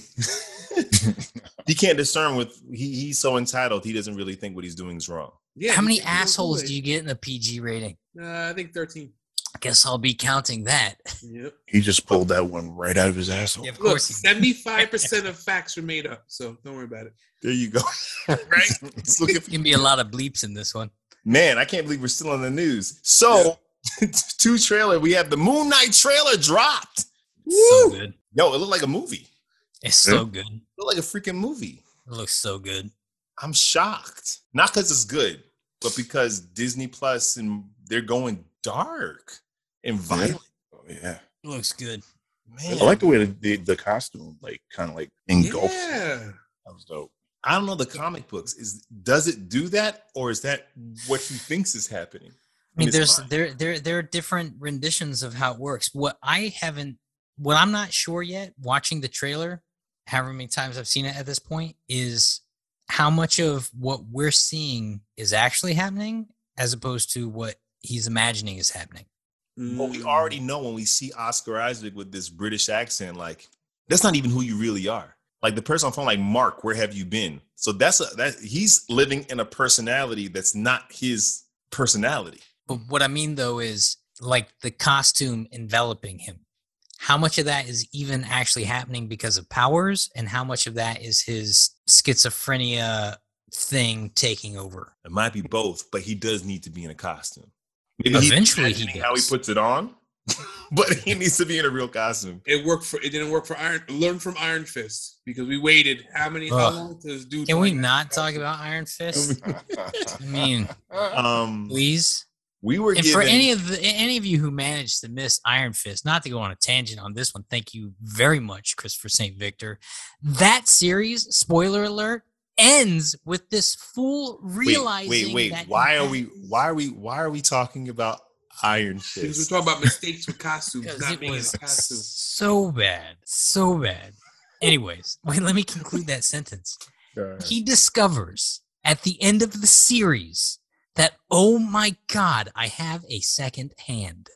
he can't discern with. He, he's so entitled. He doesn't really think what he's doing is wrong. Yeah. How many you can't do assholes do you get in a PG rating? Uh, I think 13. I guess I'll be counting that. Yep. He just pulled that one right out of his asshole. Yeah, of Look, course. 75% of facts are made up, so don't worry about it. There you go. right. Let's look at Gonna be a lot of bleeps in this one. man. I can't believe we're still on the news. So, two trailer. We have the Moon Knight trailer dropped. So good. Yo, it looked like a movie. It's so good. It It looked like a freaking movie. It looks so good. I'm shocked. Not because it's good, but because Disney Plus and they're going dark and violent. Oh, yeah. It looks good. Man, I like the way the, the, the costume like kind of like engulfs. him. Yeah. That was dope. I don't know the comic books. Is does it do that, or is that what he thinks is happening? I mean, there's fine. there there there are different renditions of how it works. What I haven't, what I'm not sure yet, watching the trailer, however many times I've seen it at this point, is how much of what we're seeing is actually happening, as opposed to what he's imagining is happening. But we Mm. already know when we see Oscar Isaac with this British accent, like that's not even who you really are. Like the person on phone, like Mark, where have you been? So that's a that he's living in a personality that's not his personality. But what I mean though is like the costume enveloping him. How much of that is even actually happening because of powers, and how much of that is his schizophrenia thing taking over? It might be both, but he does need to be in a costume. Maybe Eventually he imagining how he puts it on, but he needs to be in a real costume. It worked for it didn't work for Iron learn from Iron Fist because we waited how many how long to do Can we not talk about Iron Fist? I mean, Um, please. we were And given, for any of the any of you who managed to miss Iron Fist, not to go on a tangent on this one, thank you very much, Christopher St. Victor. That series, spoiler alert, ends with this fool wait, realizing. wait, wait. that Why are we? Why are we? Why are we talking about Iron Because we're talking about mistakes with costumes, not it being was a costume. so bad, so bad. Anyways, wait, let me conclude that sentence. He discovers at the end of the series that, oh my God, I have a second hand.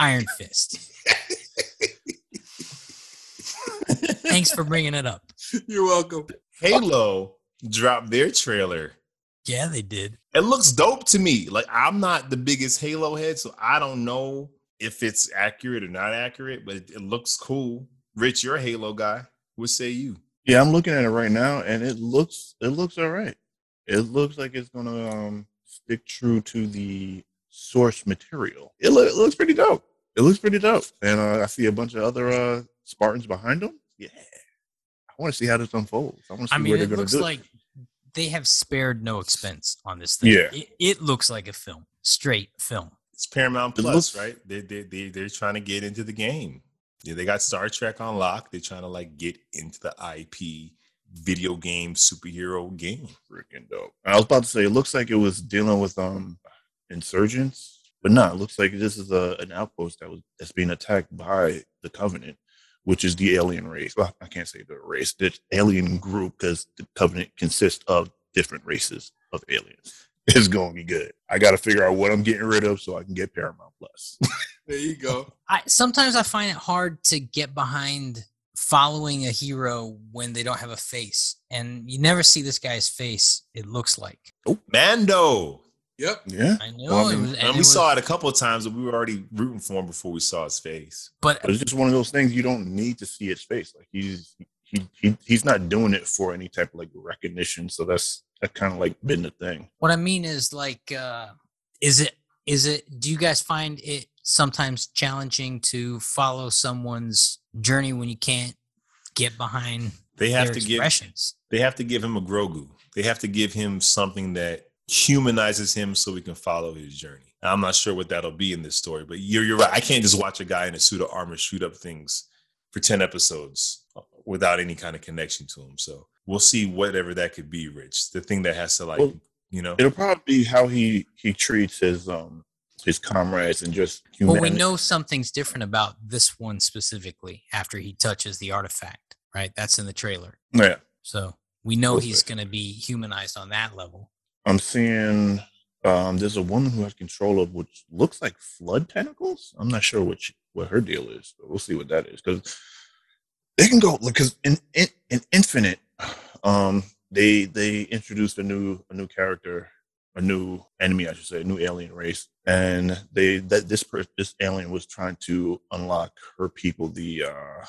Iron Fist. Thanks for bringing it up. You're welcome. Halo dropped their trailer. Yeah, they did. It looks dope to me. Like I'm not the biggest Halo head, so I don't know if it's accurate or not accurate, but it, it looks cool. Rich, you're a Halo guy. What say you? Yeah, I'm looking at it right now, and it looks it looks all right. It looks like it's gonna um, stick true to the source material. It, loo- it looks pretty dope. It looks pretty dope, and uh, I see a bunch of other uh, Spartans behind them. Yeah, I want to see how this unfolds. I want to see I mean, where they're it gonna looks do like they have spared no expense on this thing. Yeah. It, it looks like a film, straight film. It's Paramount It Plus, looks- right? They they they they're trying to get into the game. Yeah, they got Star Trek on lock. They're trying to like get into the IP video game superhero game. Freaking dope. I was about to say it looks like it was dealing with um insurgents, but no, it looks like this is a an outpost that was that's being attacked by the Covenant, which is the alien race. Well, I can't say the race, the alien group, because the Covenant consists of different races of aliens. is going to be good. I got to figure out what I'm getting rid of so I can get Paramount Plus. There you go. I sometimes I find it hard to get behind following a hero when they don't have a face, and you never see this guy's face. It looks like Oh, Mando. Yep. yeah. I know, Well, I mean, And, and we it saw it a couple of times, but we were already rooting for him before we saw his face. but But it's just one of those things you don't need to see his face. Like he's he, he he's not doing it for any type of like recognition. So that's that kind of like been the thing. What I mean is like uh is it is it do you guys find it sometimes challenging to follow someone's journey when you can't get behind They have their to give expressions? they have to give him a Grogu. They have to give him something that humanizes him so we can follow his journey. I'm not sure what that'll be in this story, but you're you're right. I can't just watch a guy in a suit of armor shoot up things for 10 episodes uh, without any kind of connection to him. So we'll see whatever that could be, Rich. The thing that has to like, Well, you know, It'll probably be how he he treats his um his comrades and just Well, humanity. we know something's different about this one specifically after he touches the artifact, right? That's in the trailer. Yeah, So we know We'll he's going to be humanized on that level. I'm seeing. Um, there's a woman who has control of which looks like flood tentacles. I'm not sure what what her deal is, but we'll see what that is because they can go because in, in in Infinite, um, they they introduced a new a new character, a new enemy, I should say, a new alien race, and they that this per, this alien was trying to unlock her people. The uh,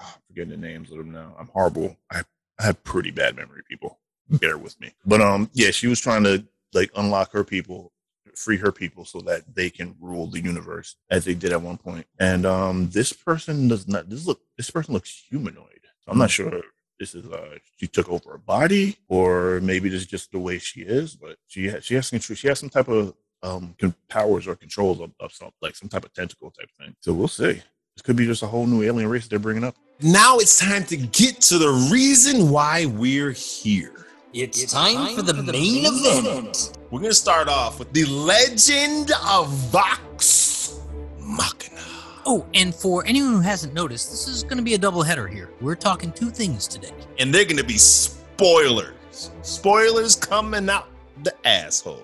I'm forgetting the names of them now. I'm horrible. I I have pretty bad memory, people. Bear with me. But um, yeah, she was trying to like unlock her people, free her people, so that they can rule the universe as they did at one point. And um, this person does not. This look. This person looks humanoid. I'm not sure. if This is uh, she took over a body, or maybe this is just the way she is. But she has she has control. She has some type of um powers or controls of, of some like some type of tentacle type thing. So we'll see. This could be just a whole new alien race they're bringing up. now it's time to get to the reason why we're here. It's, time, for the, main, event. We're gonna start off with the legend of Vox Machina. Oh, and for anyone who hasn't noticed, this is going to be a double header here. We're talking two things today. And they're gonna be spoilers. Spoilers coming out the asshole.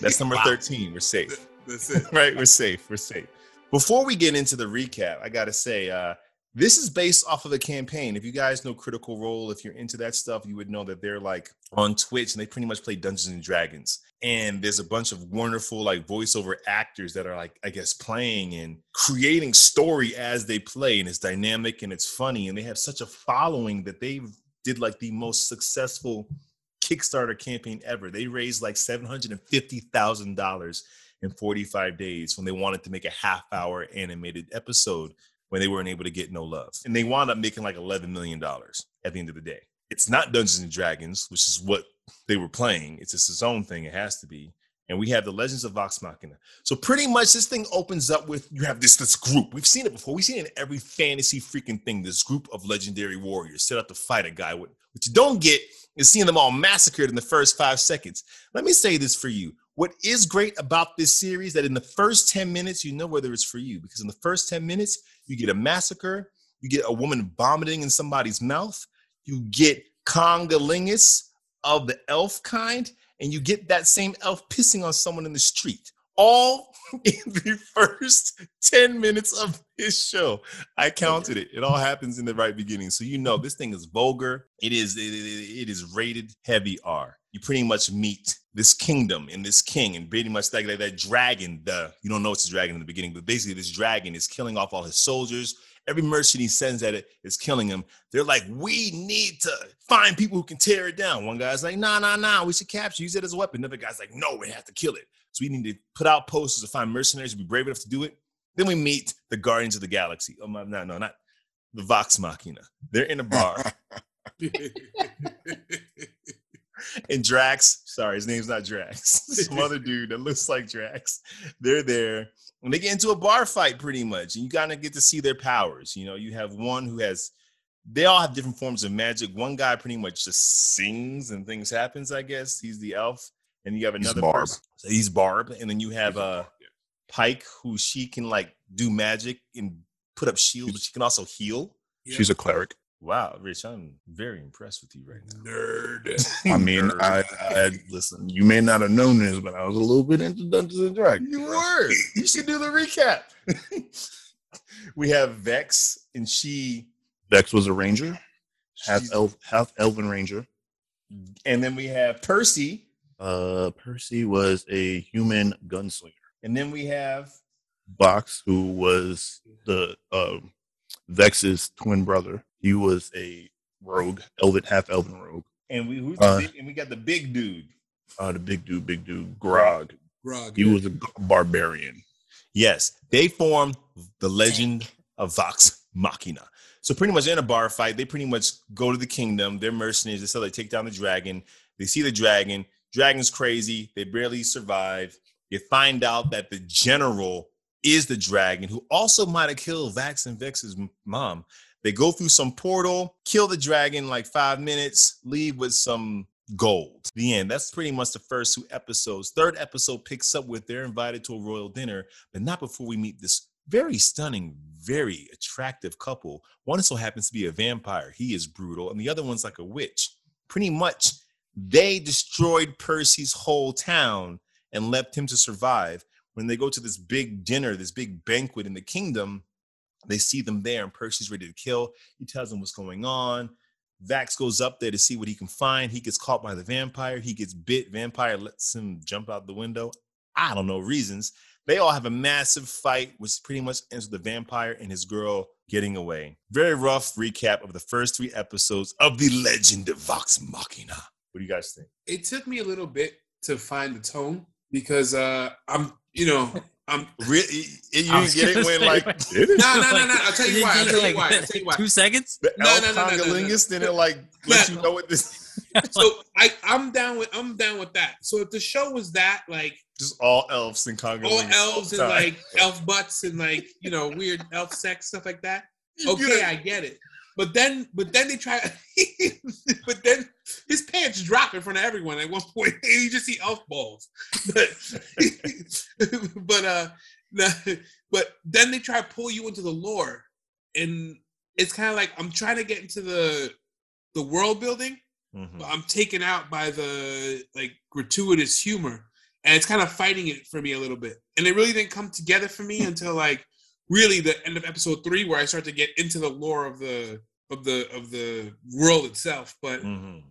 That's number Wow. 13. We're safe. That's it. right? We're safe. We're safe. Before we get into the recap, I gotta say, uh, this is based off of a campaign. If you guys know Critical Role, if you're into that stuff, you would know that they're like on Twitch and they pretty much play Dungeons and Dragons. And there's a bunch of wonderful like voiceover actors that are like, I guess, playing and creating story as they play, and it's dynamic and it's funny, and they have such a following that they did like the most successful Kickstarter campaign ever. They raised like seven hundred and fifty thousand dollars in 45 days when they wanted to make a half hour animated episode when they weren't able to get no love. And they wound up making like $11 million at the end of the day. It's not Dungeons and Dragons, which is what they were playing. It's just its own thing. It has to be. And we have the Legends of Vox Machina. So pretty much this thing opens up with you have this this group. We've seen it before. We've seen it in every fantasy freaking thing. This group of legendary warriors set out to fight a guy. What, what you don't get is seeing them all massacred in the first five seconds. Let me say this for you. What is great about this series that in the first 10 minutes, you know whether it's for you because in the first 10 minutes, you get a massacre, you get a woman vomiting in somebody's mouth, you get congolingus of the elf kind, and you get that same elf pissing on someone in the street. All in the first 10 minutes of this show. I counted it. It all happens in the right beginning. So you know this thing is vulgar. It is it- it is rated heavy R. You pretty much meet this kingdom and this king, and pretty much like that, that dragon. The you don't know it's a dragon in the beginning, but basically this dragon is killing off all his soldiers. Every merchant he sends at it is killing him. They're like, we need to find people who can tear it down. One guy's like, nah, nah, nah, we should capture, use it as a weapon. Another guy's like, no, we have to kill it. So we need to put out posters to find mercenaries who be brave enough to do it. Then we meet the Guardians of the Galaxy. Oh my, no, no, not the Vox Machina. They're in a bar, and Drax. Sorry, his name's not Drax. Some other dude that looks like Drax. They're there, and they get into a bar fight pretty much, and you kind of get to see their powers. You know, you have one who has. They all have different forms of magic. One guy pretty much just sings and things happens. I guess he's the elf, and you have He's another Bard. person. So he's Bard, and then you have a uh Pike, who she can like do magic and put up shields, but she can also heal. She's a cleric. Wow, Rich, I'm very impressed with you right now. Nerd. I mean, Nerd. I, I listen. You may not have known this, but I was a little bit into Dungeons and Dragons. You were. You should do the recap. we have Vex, and she, Vex was a ranger, half elf, half elven ranger. and then we have Percy, Uh, Percy was a human gunslinger. and then we have Vax, who was the um, Vex's twin brother. He was a rogue, elven, half elven rogue. and we who's Uh, the big, and we got the big dude. Uh, the big dude, big dude, Grog. Grog. He was a barbarian. Yes, they formed the legend of Vox Machina. So pretty much in a bar fight, they pretty much go to the kingdom. They're mercenaries. They so they take down the dragon. They see the dragon. Dragon's crazy. They barely survive. You find out that the general is the dragon, who also might have killed Vax and Vex's mom. They go through some portal, kill the dragon like five minutes, leave with some gold. The end. That's pretty much the first two episodes. Third episode picks up with they're invited to a royal dinner, but not before we meet this very stunning, very attractive couple. One so happens to be a vampire. He is brutal, and the other one's like a witch. Pretty much, they destroyed Percy's whole town and left him to survive. When they go to this big dinner, this big banquet in the kingdom, they see them there, and Percy's ready to kill. He tells them what's going on. Vax goes up there to see what he can find. He gets caught by the vampire. He gets bit. Vampire lets him jump out the window. I don't know reasons. They all have a massive fight, which pretty much ends with the vampire and his girl getting away. Very rough recap of the first three episodes of the Legend of Vox Machina. What do you guys think? it took me a little bit to find the tone because uh I'm you know I'm Really, you I get it when like like- Did it? no no no no I'll tell you why I'll tell you why I'll tell you why Two seconds. the No, no, no, no, no, no. congolingus, then it like let you know what this so I I'm down with I'm down with that so if the show was that like just all elves and congolingus. all elves and like elf butts and like you know weird elf sex stuff like that okay. I get it but then but then they try but then his pants drop in front of everyone at one point and you just see elf balls but but uh but then they try to pull you into the lore and it's kind of like i'm trying to get into the the world building Mhm. but i'm taken out by the like gratuitous humor and it's kind of fighting it for me a little bit and it really didn't come together for me until like really the end of episode three where i start to get into the lore of the of the of the world itself but Mhm.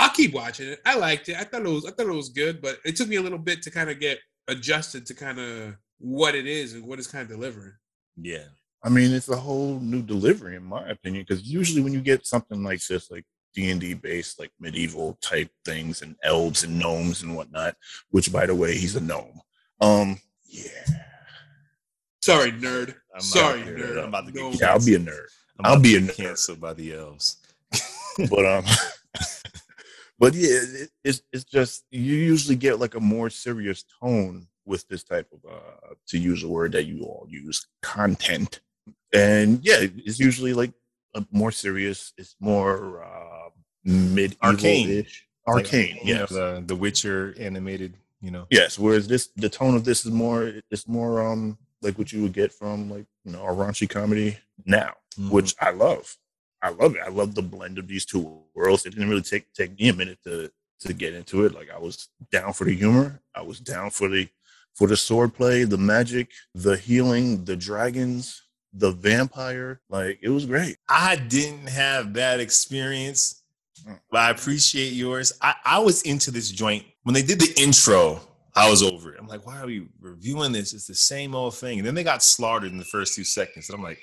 I'll keep watching it. I liked it. I thought it was I thought it was good, but it took me a little bit to kind of get adjusted to kind of what it is and what it's kind of delivering. Yeah. I mean, it's a whole new delivery, in my opinion, because usually when you get something like this, like D and D based, like medieval type things, and elves and gnomes and whatnot, which, by the way, he's a gnome. Um, yeah, Sorry, nerd. I'm Sorry, about nerd. I'm about to get No. yeah, I'll be a nerd. I'm I'll be a nerd. canceled by the elves. but um, but yeah, it, it's it's just you usually get like a more serious tone with this type of uh, to use a word that you all use, content, and yeah, it's usually like a more serious. It's more uh, medieval Arcane. arcane. Like, you know, the the Witcher animated. You know. yes. Whereas this, the tone of this is more, it's more um like what you would get from like you know a raunchy comedy now, Mhm. which I love. I love it. I love the blend of these two worlds. It didn't really take take me a minute to to get into it. Like I was down for the humor. I was down for the for the swordplay, the magic, the healing, the dragons, the vampire. Like it was great. I didn't have that experience, Mm. but I appreciate yours. I, I was into this joint when they did the intro. I was over it. I'm like, why are we reviewing this? It's the same old thing. And then they got slaughtered in the first two seconds. And I'm like,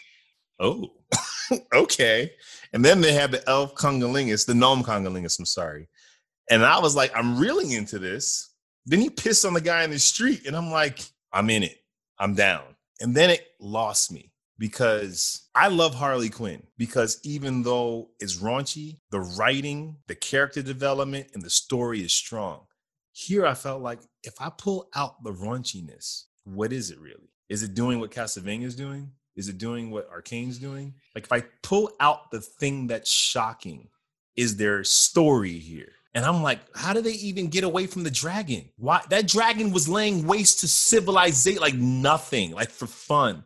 oh, okay. And then they had the elf congolingus, the gnome congolingus. I'm sorry. And I was like, I'm really into this. Then he pissed on the guy in the street. And I'm like, I'm in it. I'm down. And then it lost me because I love Harley Quinn because even though it's raunchy, the writing, the character development, and the story is strong. Here, I felt like if I pull out the raunchiness, what is it really? Is it doing what Castlevania is doing? Is it doing what Arcane's doing? Like if I pull out the thing that's shocking, is there story here? And I'm like, how do they even get away from the dragon? Why that dragon was laying waste to civilization like nothing, like for fun.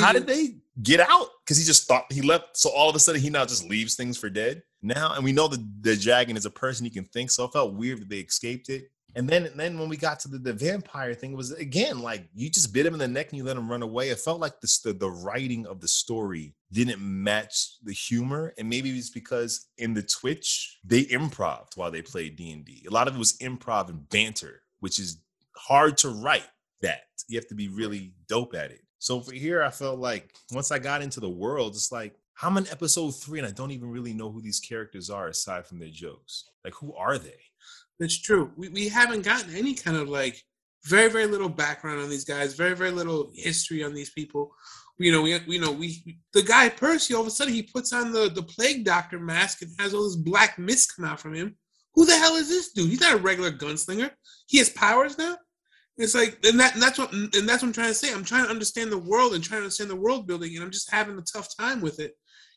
How did mm-hmm. they get out because he just thought he left. So all of a sudden, he now just leaves things for dead now, and we know that the dragon is a person he can think. So it felt weird that they escaped it. And then, and then when we got to the, the vampire thing, it was again like you just bit him in the neck and you let him run away. It felt like the, the the writing of the story didn't match the humor, and maybe it's because in the Twitch they improv while they played D and D. A lot of it was improv and banter, which is hard to write. That you have to be really dope at it. So for here, I felt like once I got into the world, it's like I'm in episode three and I don't even really know who these characters are aside from their jokes. Like, who are they? That's true. We, we haven't gotten any kind of like very very little background on these guys. Very very little history on these people. You know we you know we the guy Percy all of a sudden he puts on the the plague doctor mask and has all this black mist come out from him. Who the hell is this dude? He's not a regular gunslinger. He has powers now. It's like, and that, and that's what, and that's what I'm trying to say. I'm trying to understand the world and trying to understand the world building, and I'm just having a tough time with it,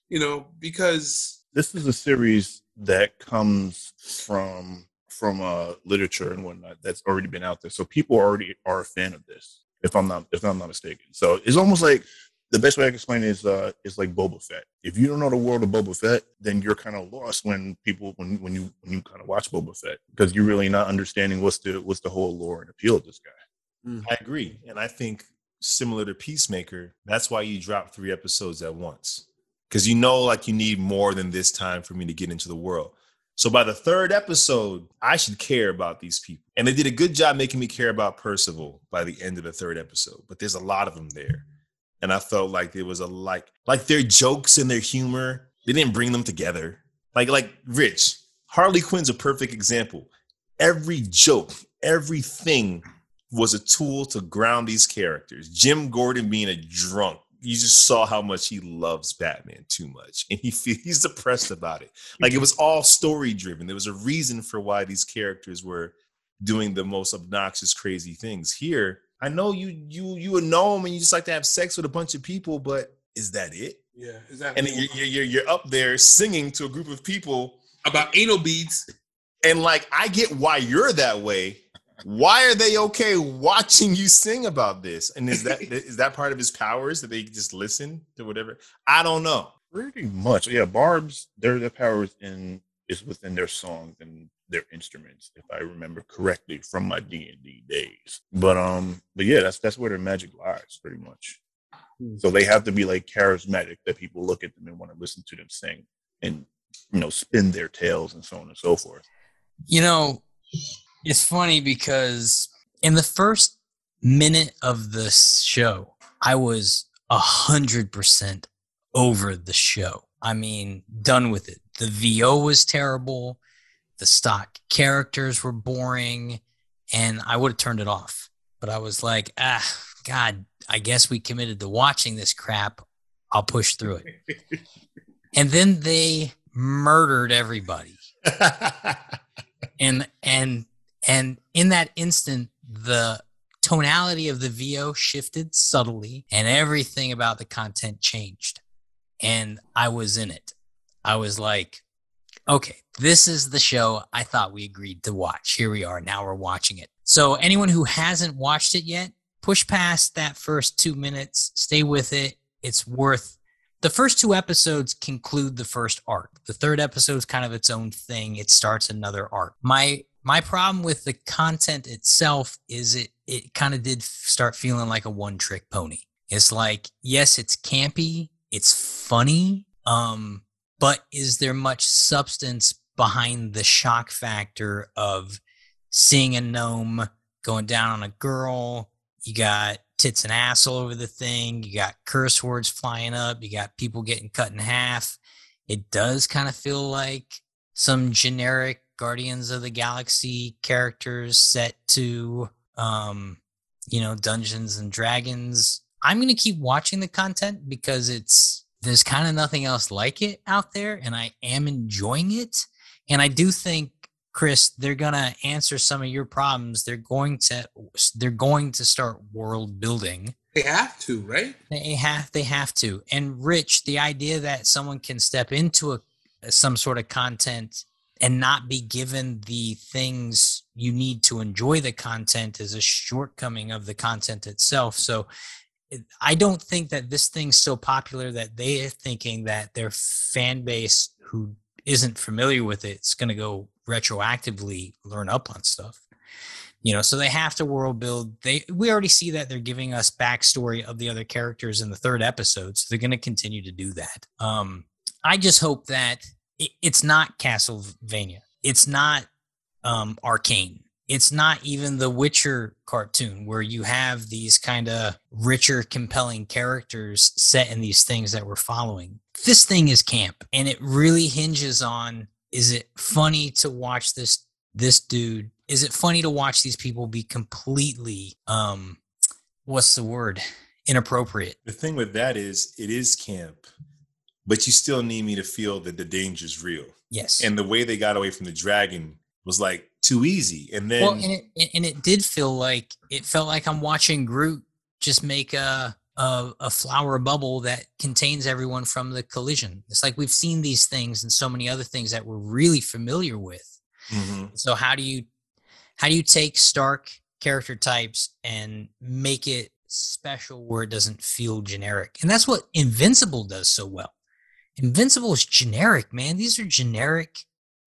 you know, because this is a series that comes from from uh, literature and whatnot that's already been out there. So people already are a fan of this, if I'm not if I'm not mistaken. So it's almost like the best way I can explain it is uh is like Boba Fett. If you don't know the world of Boba Fett, then you're kind of lost when people when when you when you kind of watch Boba Fett because you're really not understanding what's the what's the whole lore and appeal of this guy. Mm. I agree, and I think similar to Peacemaker, that's why you drop three episodes at once because you know like you need more than this time for me to get into the world. So by the third episode, I should care about these people. And they did a good job making me care about Percival by the end of the third episode. But there's a lot of them there. And I felt like there was a like like their jokes and their humor, they didn't bring them together. Like like Rich, Harley Quinn's a perfect example. Every joke, everything was a tool to ground these characters. Jim Gordon being a drunk you just saw how much he loves Batman too much, and he feel, he's depressed about it. Like it was all story driven. There was a reason for why these characters were doing the most obnoxious, crazy things. Here, I know you you you a gnome and you just like to have sex with a bunch of people, but is that it? Yeah, exactly. And you're, you're you're up there singing to a group of people about anal beads, and like I get why you're that way, why are they okay watching you sing about this? And is that is that part of his powers that they just listen to whatever? I don't know. Pretty much, yeah. Bard's their their powers in is within their songs and their instruments, if I remember correctly from my D and D days. But um, but yeah, that's that's where their magic lies, pretty much. Hmm. So they have to be like charismatic that people look at them and want to listen to them sing and you know spin their tails and so on and so forth. You know, it's funny because in the first minute of the show, I was a hundred percent over the show. I mean, done with it. The VO was terrible. The stock characters were boring, and I would have turned it off. But I was like, ah, God, I guess we committed to watching this crap. I'll push through it. and then they murdered everybody. and and and in that instant, the tonality of the VO shifted subtly and everything about the content changed. And I was in it. I was like, okay, this is the show I thought we agreed to watch. Here we are. Now we're watching it. So, anyone who hasn't watched it yet, push past that first two minutes, stay with it. It's worth the first two episodes conclude the first arc. The third episode is kind of its own thing. It starts another arc. My my problem with the content itself is it it kind of did start feeling like a one trick pony. It's like, yes, it's campy, it's funny, um, but is there much substance behind the shock factor of seeing a gnome going down on a girl? You got tits and ass all over the thing. You got curse words flying up. You got people getting cut in half. It does kind of feel like some generic Guardians of the Galaxy characters set to um, you know, Dungeons and Dragons. I'm going to keep watching the content because it's there's kind of nothing else like it out there and I am enjoying it. And I do think Chris, they're going to answer some of your problems. They're going to they're going to start world building. They have to, right? They have they have to. And Rich, the idea that someone can step into a some sort of content and not be given the things you need to enjoy the content is a shortcoming of the content itself. So I don't think that this thing's so popular that they are thinking that their fan base who isn't familiar with it is going to go retroactively learn up on stuff. You know, so they have to world build. They we already see that they're giving us backstory of the other characters in the third episode, so they're going to continue to do that. Um, I just hope that it, it's not Castlevania. It's not um, Arcane it's not even the Witcher cartoon where you have these kind of richer, compelling characters set in these things that we're following. This thing is camp, and it really hinges on: is it funny to watch this this dude? Is it funny to watch these people be completely um, what's the word? Inappropriate. The thing with that is, it is camp, but you still need me to feel that the danger's real. Yes. And the way they got away from the dragon was like too easy. And then well, and it and it did feel like it felt like I'm watching Groot just make a a, a flower bubble that contains everyone from the collision. It's like we've seen these things and so many other things that we're really familiar with. Mhm. So how do you how do you take Stark character types and make it special where it doesn't feel generic? And that's what Invincible does so well. Invincible is generic, man. These are generic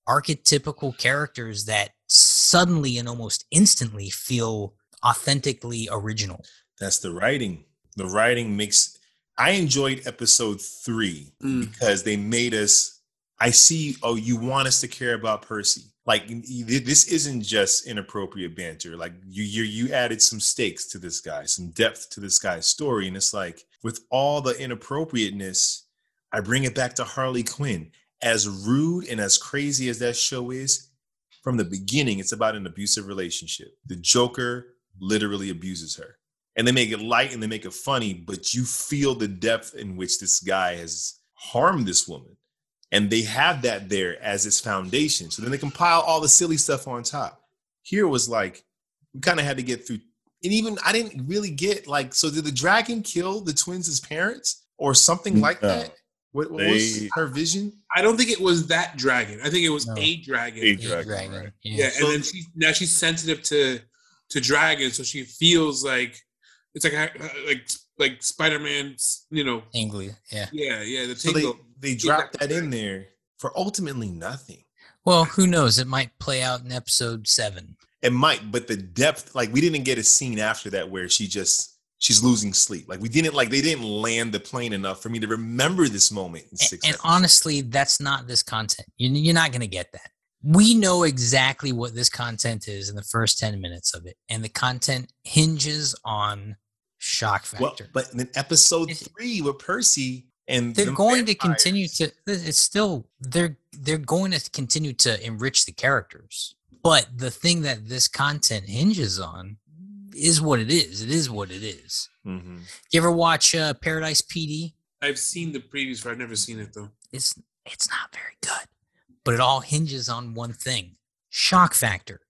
archetypical characters that suddenly and almost instantly feel authentically original. that's the writing. The writing makes I enjoyed episode three Mm. because they made us I see, oh, you want us to care about Percy. Like y- y- this isn't just inappropriate banter. Like you you you added some stakes to this guy, some depth to this guy's story. And it's like with all the inappropriateness, I bring it back to Harley Quinn. As rude and as crazy as that show is, from the beginning, it's about an abusive relationship. The Joker literally abuses her. And they make it light and they make it funny, but you feel the depth in which this guy has harmed this woman. And they have that there as its foundation. So then they compile all the silly stuff on top. Here was like, we kind of had to get through. And even I didn't really get like, so did the dragon kill the twins' parents or something like No. that? What, what was her vision? I don't think it was that dragon. I think it was No. a dragon. A Yeah, dragon, dragon, right. Yeah. Yeah, and then she now she's sensitive to to dragons, so she feels like it's like uh, uh, like like Spider Man's, you know. Tingly. Yeah. Yeah, yeah. The So they, they dropped that in there for ultimately nothing. Well, who knows? It might play out in episode seven. It might, but the depth, like we didn't get a scene after that where she just she's losing sleep. Like we didn't like they didn't land the plane enough for me to remember this moment in six. and episodes. honestly, that's not this content. You- You're not going to get that. We know exactly what this content is in the first 10 minutes of it. And the content hinges on shock well, factor. but in episode three with Percy and they're the going to continue to it's still they're they're going to continue to enrich the characters but the thing that this content hinges on is what it is it is what it is Mhm. you ever watch uh, paradise pd I've seen the previews, but I've never seen it though. it's it's not very good but it all hinges on one thing shock factor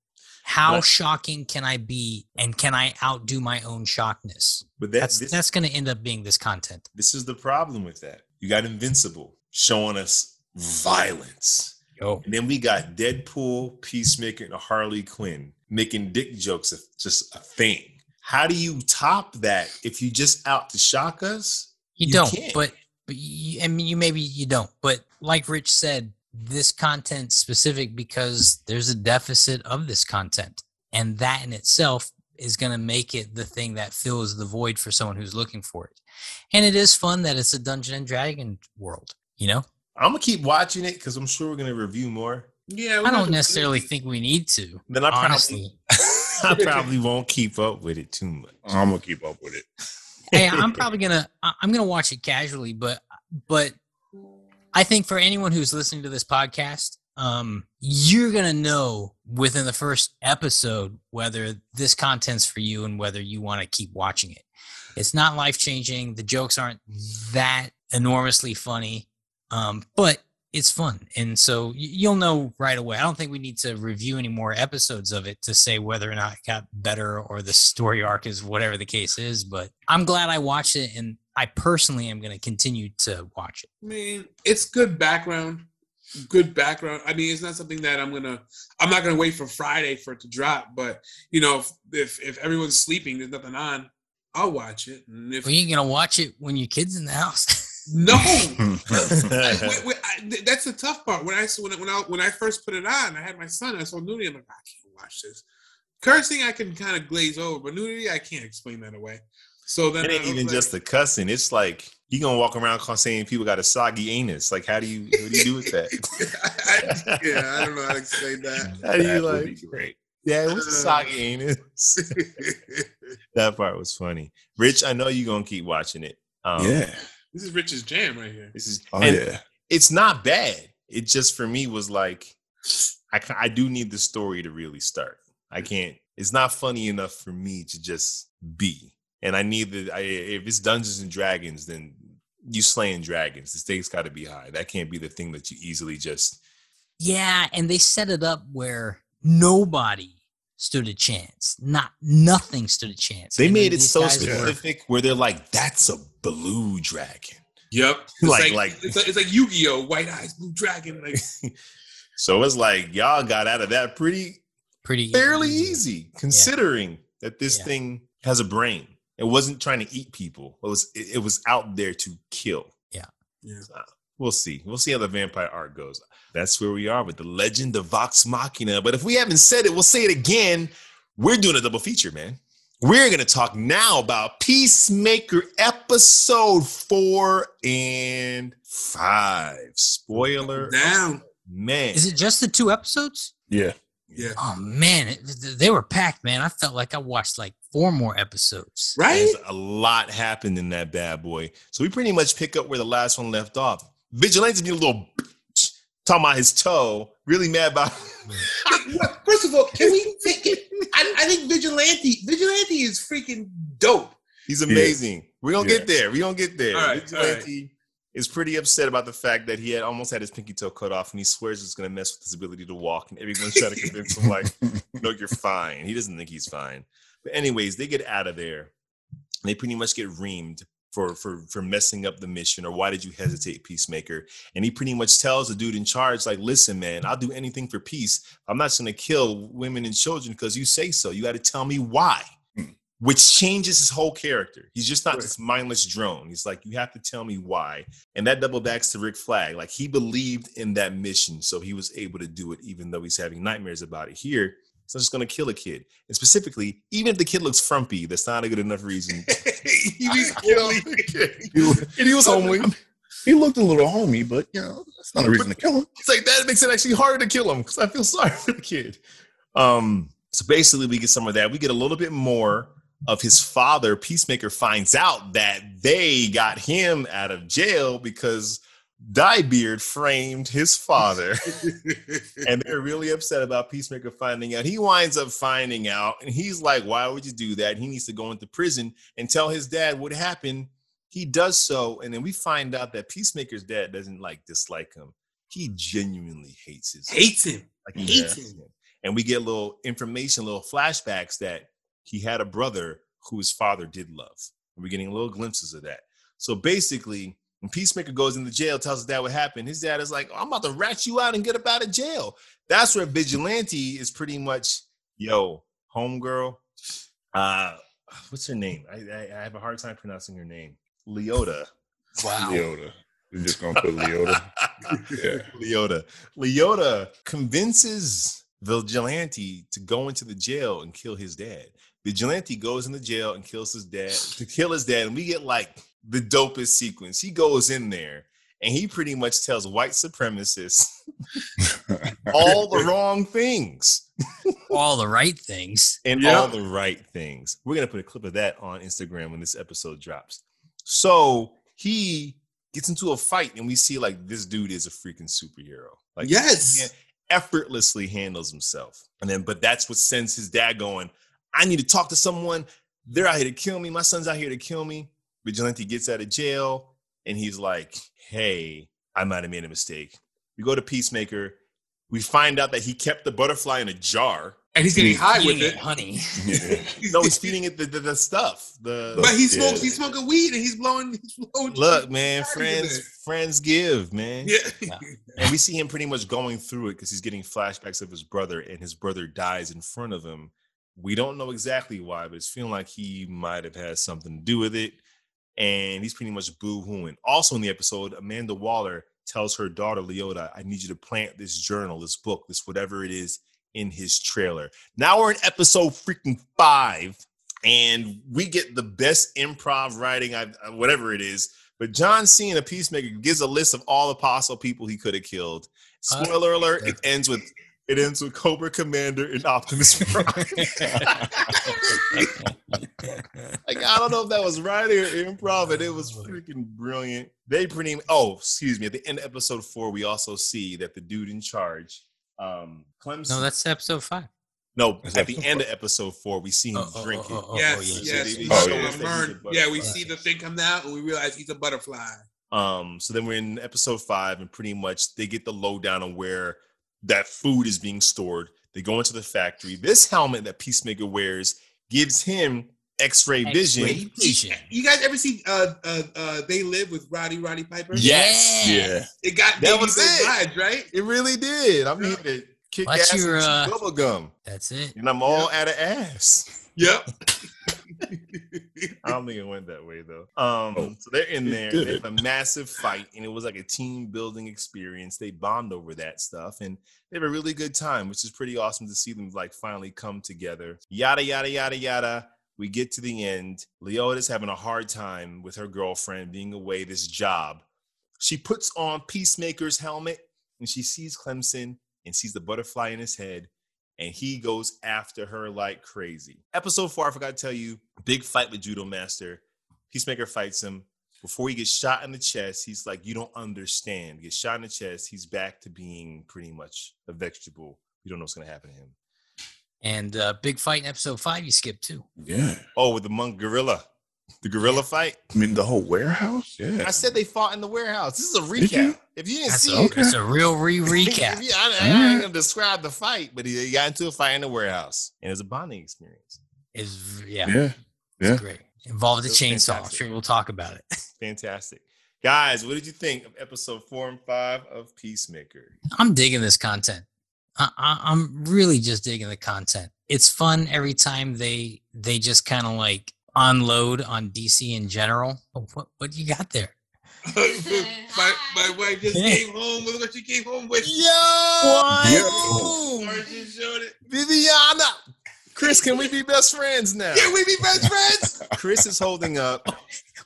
how But- shocking can i be and can i outdo my own shockness But that, that's this, that's going to end up being this content this is the problem with that. You got Invincible showing us violence. Yo. And then we got Deadpool, Peacemaker, and Harley Quinn making dick jokes a- just a thing. How do you top that if you just out to shock us? You, You don't, can't. but but you, I mean, you maybe you don't. But like Rich said, this content specific because there's a deficit of this content, and that in itself is going to make it the thing that fills the void for someone who's looking for it. And it is fun that it's a Dungeon and Dragon world. You know, I'm gonna keep watching it because I'm sure we're gonna review more. Yeah, I don't necessarily think we need to. Then I probably I probably won't keep up with it too much. I'm gonna keep up with it. hey, I'm probably gonna I- I'm gonna watch it casually, but but I think for anyone who's listening to this podcast, um, you're gonna know within the first episode whether this content's for you and whether you want to keep watching it. It's not life changing. The jokes aren't that enormously funny, um, but it's fun, and so you'll know right away. I don't think we need to review any more episodes of it to say whether or not it got better or the story arc is whatever the case is. But I'm glad I watched it, and I personally am going to continue to watch it. I mean, it's good background. Good background. I mean, it's not something that I'm gonna. I'm not gonna wait for Friday for it to drop. But you know, if if, if everyone's sleeping, there's nothing on. I'll watch it. And if Well, you ain't gonna watch it when your kid's in the house. no, I- wait, wait, I- that's the tough part. When I when when I when I first put it on, I had my son. I saw nudity. I'm like, I can't watch this. Cursing, I can kind of glaze over, but nudity, I can't explain that away. So then It ain't even like- just the cussing. It's like you gonna walk around call- saying people got a soggy anus. Like, how do you what do you do with that? I, yeah, I don't know how to explain that. How do you That would like? be great. Yeah, it was a Uh, soggy anus. that part was funny. Rich, I know you're gonna keep watching it. Um, yeah. This is Rich's jam right here. this is Oh yeah. it's not bad. It just for me was like, I I do need the story to really start. I can't. It's not funny enough for me to just be. And I need the. I, if it's Dungeons and Dragons, then you slaying dragons. The stakes got to be high. That can't be the thing that you easily just. yeah, and they set it up where nobody stood a chance. Not nothing stood a chance. They And made it so guys were- specific where they're like, "That's a blue dragon." Yep. It's Like- like, like- it's like it's like Yu-Gi-Oh! White Eyes, Blue Dragon. Like So it's like y'all got out of that pretty pretty fairly easy, considering that this Yeah. thing has a brain. It wasn't trying to eat people. It was it, it was out there to kill. Yeah. Yeah. So, we'll see. We'll see how the vampire art goes. That's where we are with the legend of Vox Machina. But if we haven't said it, we'll say it again. We're doing a double feature, man. We're gonna talk now about Peacemaker episode four and five. Spoiler, down. man. Is it just the two episodes? Yeah. Yeah. Oh man, it, they were packed, man. I felt like I watched like four more episodes. Right? There's a lot happened in that bad boy. So we pretty much pick up where the last one left off. Vigilante's being a little bitch, talking about his toe, really mad about. First of all, can we take it? I, I think Vigilante Vigilante is freaking dope. He's amazing. We're gonna Yeah. get there. We're gonna get there. All right, Vigilante is pretty upset about the fact that he had almost had his pinky toe cut off, and he swears it's gonna mess with his ability to walk. And everyone's trying to convince him, like, no, you're fine. He doesn't think he's fine. But anyways, they get out of there. They pretty much get reamed for for for messing up the mission or why did you hesitate, Peacemaker? And he pretty much tells the dude in charge, like, listen, man, I'll do anything for peace. I'm not gonna kill women and children because you say so. You got to tell me why. Hmm. Which changes his whole character. He's just not Right. this mindless drone. He's like, you have to tell me why. And that double backs to Rick Flag. Like he believed in that mission, so he was able to do it, even though he's having nightmares about it. Here, he's not just gonna kill a kid. And specifically, even if the kid looks frumpy, that's not a good enough reason. he was killing. He, and he was homely. he looked a little homey, but you know, that's not a reason to kill him. It's like that makes it actually harder to kill him because I feel sorry for the kid. Um, so basically, we get some of that. We get a little bit more of his father. Peacemaker finds out that they got him out of jail because Diebeard framed his father, and they're really upset about Peacemaker finding out. He winds up finding out, and he's like, "Why would you do that?" He needs to go into prison and tell his dad what happened. He does so, and then we find out that Peacemaker's dad doesn't like dislike him. He genuinely hates his Hates him. like hates him. him. And we get little information, little flashbacks that he had a brother who his father did love. And we're getting little glimpses of that. So basically, when Peacemaker goes into jail, tells his dad what happened, his dad is like, I'm about to rat you out and get up out of jail. That's where Vigilante is pretty much, yo, homegirl. Uh, what's her name? I, I, I have a hard time pronouncing her name. Leota. Wow. Leota. We're just gonna put Leota. Yeah. Leota. Leota convinces Vigilante to go into the jail and kill his dad. Vigilante goes in the jail and kills his dad to kill his dad. And we get like the dopest sequence. He goes in there and he pretty much tells white supremacists all the wrong things All the right things. and Yeah. all the right things. We're gonna put a clip of that on Instagram when this episode drops. So he gets into a fight, and we see like this dude is a freaking superhero. Like Yes. he effortlessly handles himself. And then, but that's what sends his dad going. I need to talk to someone. They're out here to kill me. My son's out here to kill me. Vigilante gets out of jail, and he's like, "Hey, I might have made a mistake." We go to Peacemaker. We find out that he kept the butterfly in a jar. And he's getting high with Eating it. it, honey. Yeah. No, he's feeding it the, the, the stuff. The But he Yeah. smokes. He's smoking weed and he's blowing. He's blowing look, man, friends, friends give, man. Yeah. And we see him pretty much going through it because he's getting flashbacks of his brother, and his brother dies in front of him We don't know exactly why, but it's feeling like he might have had something to do with it. And he's pretty much boo hooing. Also, in the episode, Amanda Waller tells her daughter, Leota, I need you to plant this journal, this book, this whatever it is in his trailer. Now we're in episode freaking five, and we get the best improv writing, I, whatever it is. But John Cena, a Peacemaker, gives a list of all the possible people he could have killed. Spoiler uh, alert: it ends with it ends with Cobra Commander and Optimus Prime. like I don't know if that was right or improv, but it was freaking brilliant. They pretty oh, excuse me. At the end of episode four, we also see that the dude in charge, um, Clemson. No, that's episode five. No, at the end of episode four, we see him oh, drinking. Oh, oh, yes, yes. oh, yeah. yeah, we see the thing come out and we realize he's a butterfly. Um, so then we're in episode five, and pretty much they get the lowdown on where that food is being stored. They go into the factory. This helmet that Peacemaker wears gives him X-ray, vision. vision. You guys ever see uh, uh, uh, They Live with Roddy Roddy Piper? Yes. Yeah. It got that was it. Vibes, right? It really did. I'm here to kick What's ass your, uh, bubble gum. That's it. And I'm all yep. out of ass. Yep. I don't think it went that way though. Um, oh, so they're in there. They have a massive fight, and it was like a team building experience. They bond over that stuff, and they have a really good time, which is pretty awesome to see them like finally come together. Yada yada yada yada. We get to the end. Leota's having a hard time with her girlfriend being away this job. She puts on Peacemaker's helmet and she sees Clemson and sees the butterfly in his head and he goes after her like crazy. Episode four, I forgot to tell you, big fight with Judo Master. Peacemaker fights him. Before he gets shot in the chest, he's like, You don't understand. Gets shot in the chest, he's back to being pretty much a vegetable. You don't know what's gonna happen to him. And uh, big fight in episode five, you skipped too. Yeah. Oh, with the monk gorilla. The gorilla fight? I mean, the whole warehouse? Yeah. I said they fought in the warehouse. This is a recap. You? If you didn't That's see a, it, it's a real re recap. yeah, I, I, I, ain't gonna describe the fight, but he, he, got into a fight in the warehouse, and it's a bonding experience. Is yeah, yeah, yeah, great. Involved a chainsaw. Fantastic. I'm sure we'll talk about it. fantastic, guys. What did you think of episode four and five of Peacemaker? I'm digging this content. I, I, I'm really just digging the content. It's fun every time they they just kind of like unload on DC in general. Oh, what what you got there? my, my wife just came home with what she came home with. Yo, what? Yo. Viviana. Chris, can we be best friends now? Can we be best friends? Chris is holding up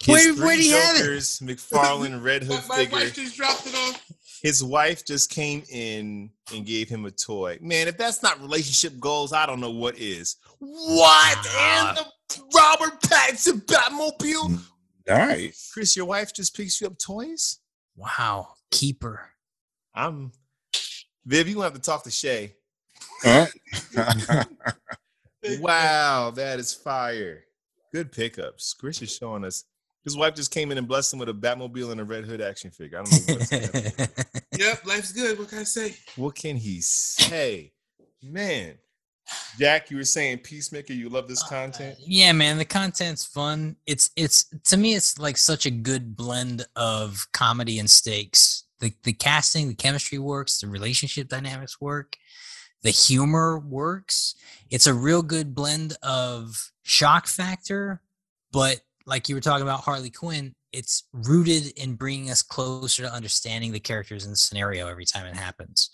his where, three where do you Jokers, have it? McFarlane Red Hood my, figure. My wife just dropped it off. His wife just came in and gave him a toy. Man, if that's not relationship goals, I don't know what is. What? And the Robert Pattinson Batmobile. Mm, All right. Chris, your wife just picks you up toys? Wow. Keeper. I'm Viv, you have to talk to Shay. Huh? wow, that is fire. Good pickups. Chris is showing us. His wife just came in and blessed him with a Batmobile and a Red Hood action figure. I don't know what's Yep, life's good. What can I say? What can he say? Man, Jack, you were saying Peacemaker, you love this uh, content? Uh, yeah, man, the content's fun. It's it's to me it's like such a good blend of comedy and stakes. The the casting, the chemistry works, the relationship dynamics work, the humor works. It's a real good blend of shock factor, but like you were talking about Harley Quinn, it's rooted in bringing us closer to understanding the characters in the scenario every time it happens.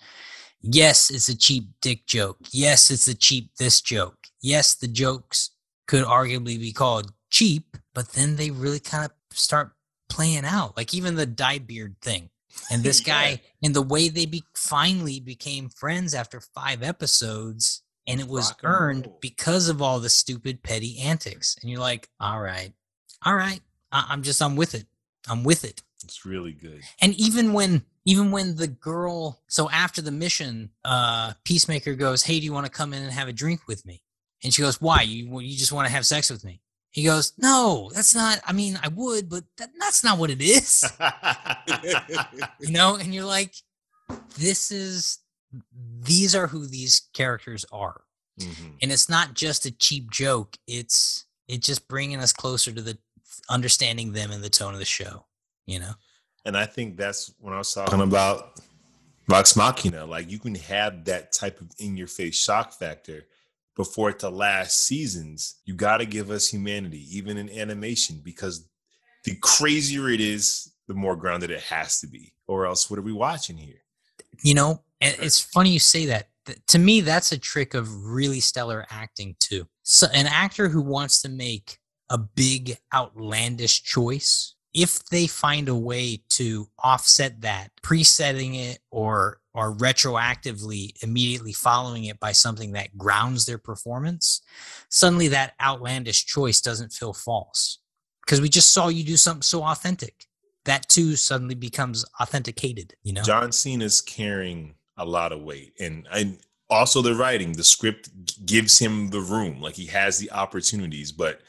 Yes, it's a cheap dick joke. Yes, it's a cheap this joke. Yes, the jokes could arguably be called cheap, but then they really kind of start playing out. Like even the dye beard thing. And this guy, yeah. and the way they be, finally became friends after five episodes, and it was earned because of all the stupid petty antics. And you're like, all right, all right, I- I'm just, I'm with it. I'm with it. It's really good. And even when even when the girl so after the mission, uh Peacemaker goes, Hey, do you want to come in and have a drink with me? And she goes, Why? You you just want to have sex with me? He goes, No, that's not I mean, I would, but that, that's not what it is. you know, and you're like, This is these are who these characters are. Mm-hmm. And it's not just a cheap joke. It's it's just bringing us closer to the understanding them and the tone of the show you know. And I think that's when I was talking about Vox Machina. Like you can have that type of in your face shock factor, but for it to last seasons, you got to give us humanity, even in animation, because the crazier it is, the more grounded it has to be. Or else, what are we watching here? You know, and it's funny you say that. To me, that's a trick of really stellar acting too. So, an actor who wants to make a big, outlandish choice, if they find a way to offset that, presetting it or or retroactively immediately following it by something that grounds their performance, suddenly that outlandish choice doesn't feel false because we just saw you do something so authentic. That too suddenly becomes authenticated. You know, John Cena's carrying a lot of weight, and and also the writing, the script gives him the room, like he has the opportunities, but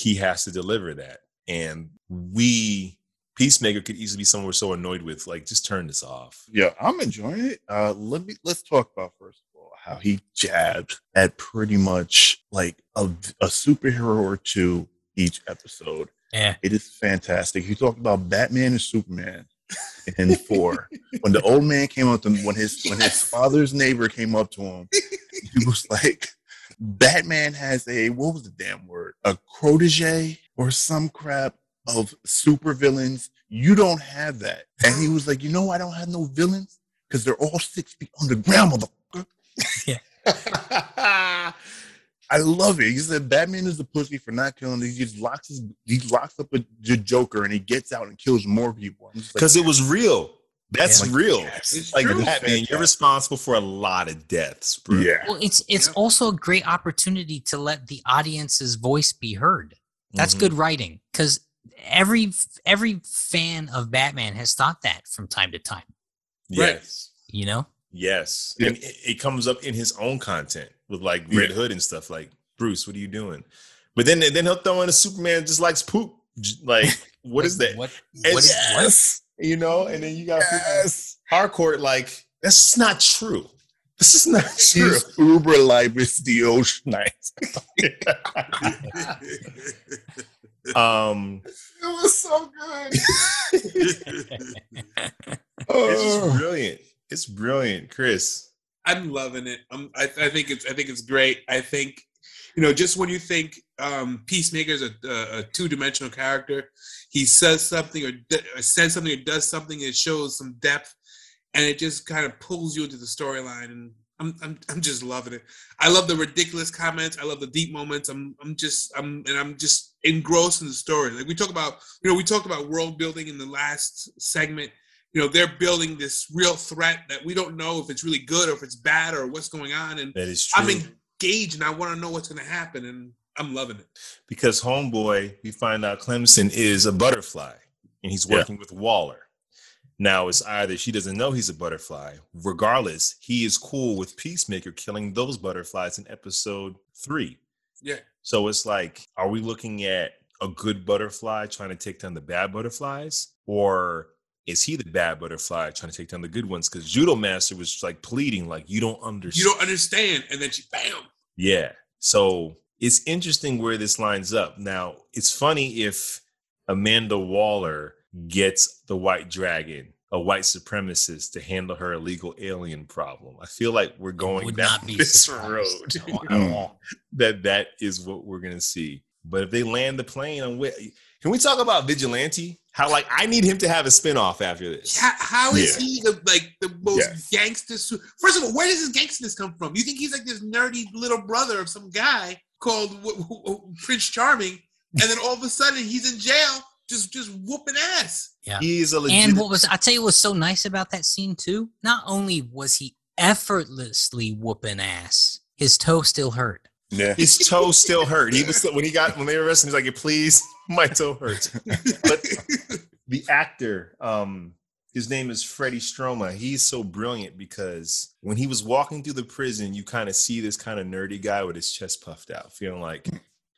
he has to deliver that. And we, Peacemaker, could easily be someone we're so annoyed with, like just turn this off. Yeah, I'm enjoying it. Uh, let me let's talk about first of all how he jabbed at pretty much like a, a superhero or two each episode. yeah. It is fantastic. He talked about Batman and Superman in four. when the old man came up to him, when his when his father's neighbor came up to him, he was like, Batman has a what was the damn word? A protege or some crap of super villains. You don't have that. And he was like, you know, I don't have no villains because they're all six feet underground, motherfucker. I love it. He said Batman is the pussy for not killing. He just locks his he locks up the Joker and he gets out and kills more people. I'm like, Because it was real. That's Yeah. real. yes. It's Like true. Batman, Fantastic. you're responsible for a lot of deaths, bro. Yeah. Well, it's it's Yep. also a great opportunity to let the audience's voice be heard. That's Mhm. good writing because every every fan of Batman has thought that from time to time. Right. Yes. You know, Yes. Yeah. And it, it comes up in his own content with like Red Yeah. Hood and stuff like, Bruce, what are you doing? But then then he'll throw in a Superman just likes poop. J- Like, what is that? What And what is what? Yes. You know, and then you got Yes. people hardcore like, that's just not true. This is not true. She's uber libus the ocean night. um It was so good. it's Oh. just brilliant. It's brilliant, Chris. I'm loving it. I'm, I, I think it's I think it's great. I think you know just when you think um, Peacemaker's a, a, a two dimensional character, he says something or, d- or says something or does something that shows some depth, and it just kind of pulls you into the storyline. And I'm, I'm I'm just loving it. I love the ridiculous comments. I love the deep moments. I'm I'm just I'm and I'm just engrossed in the story. Like we talk about, you know, we talked about world building in the last segment you know they're building this real threat that we don't know if it's really good or if it's bad or what's going on and That is true. i'm engaged and i want to know what's going to happen and i'm loving it because homeboy, we find out Clemson is a butterfly and he's Yeah. working with Waller. Now it's either she doesn't know he's a butterfly. Regardless, he is cool with Peacemaker killing those butterflies in episode three. yeah So it's like, are we looking at a good butterfly trying to take down the bad butterflies? Or is he the bad butterfly trying to take down the good ones? Because Judo Master was like pleading, like, you don't understand. you don't understand and then she bam Yeah. So it's interesting where this lines up. Now, it's funny if Amanda Waller gets the white dragon, a white supremacist, to handle her illegal alien problem. I feel like we're going down not be this surprised road. at all- at all. that that is what we're gonna see. But if they land the plane on where can we talk about Vigilante? How like I need him to have a spinoff after this. how, how is Yeah. he the like the most Yes. gangster su- first of all where does his gangsterness come from you think he's like this nerdy little brother of some guy called w- w- w- prince charming and then all of a sudden he's in jail just just whooping ass Yeah, He's a legit And what was I tell you what was so nice about that scene too? Not only was he effortlessly whooping ass, his toe still hurt. Yeah. his toe still hurt. He was when he got when they arrested him, he's like, please, my toe hurts. But the actor, um, his name is Freddie Stroma. He's so brilliant because when he was walking through the prison, you kind of see this kind of nerdy guy with his chest puffed out, feeling like,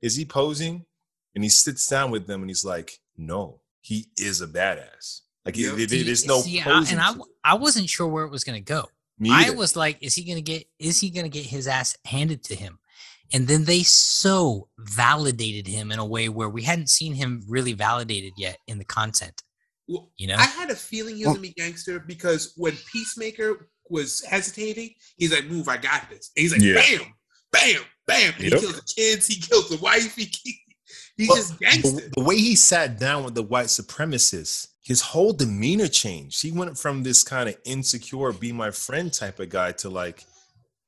is he posing? And he sits down with them and he's like, no, he is a badass. Like Yep. there- there- there's no See, I- posing. and I. I wasn't sure where it was going to go. I was like, is he going to get? Is he going to get his ass handed to him? And then they so validated him in a way where we hadn't seen him really validated yet in the content. Well, You know, I had a feeling he was gonna be gangster because when Peacemaker was hesitating, he's like, "Move, I got this." And he's like, Yeah. "Bam!" bam, bam. Yep. He kills the kids. He kills the wife. He, he he's Well, just gangster. The, the way he sat down with the white supremacists, his whole demeanor changed. He went from this kind of insecure, be my friend type of guy to like,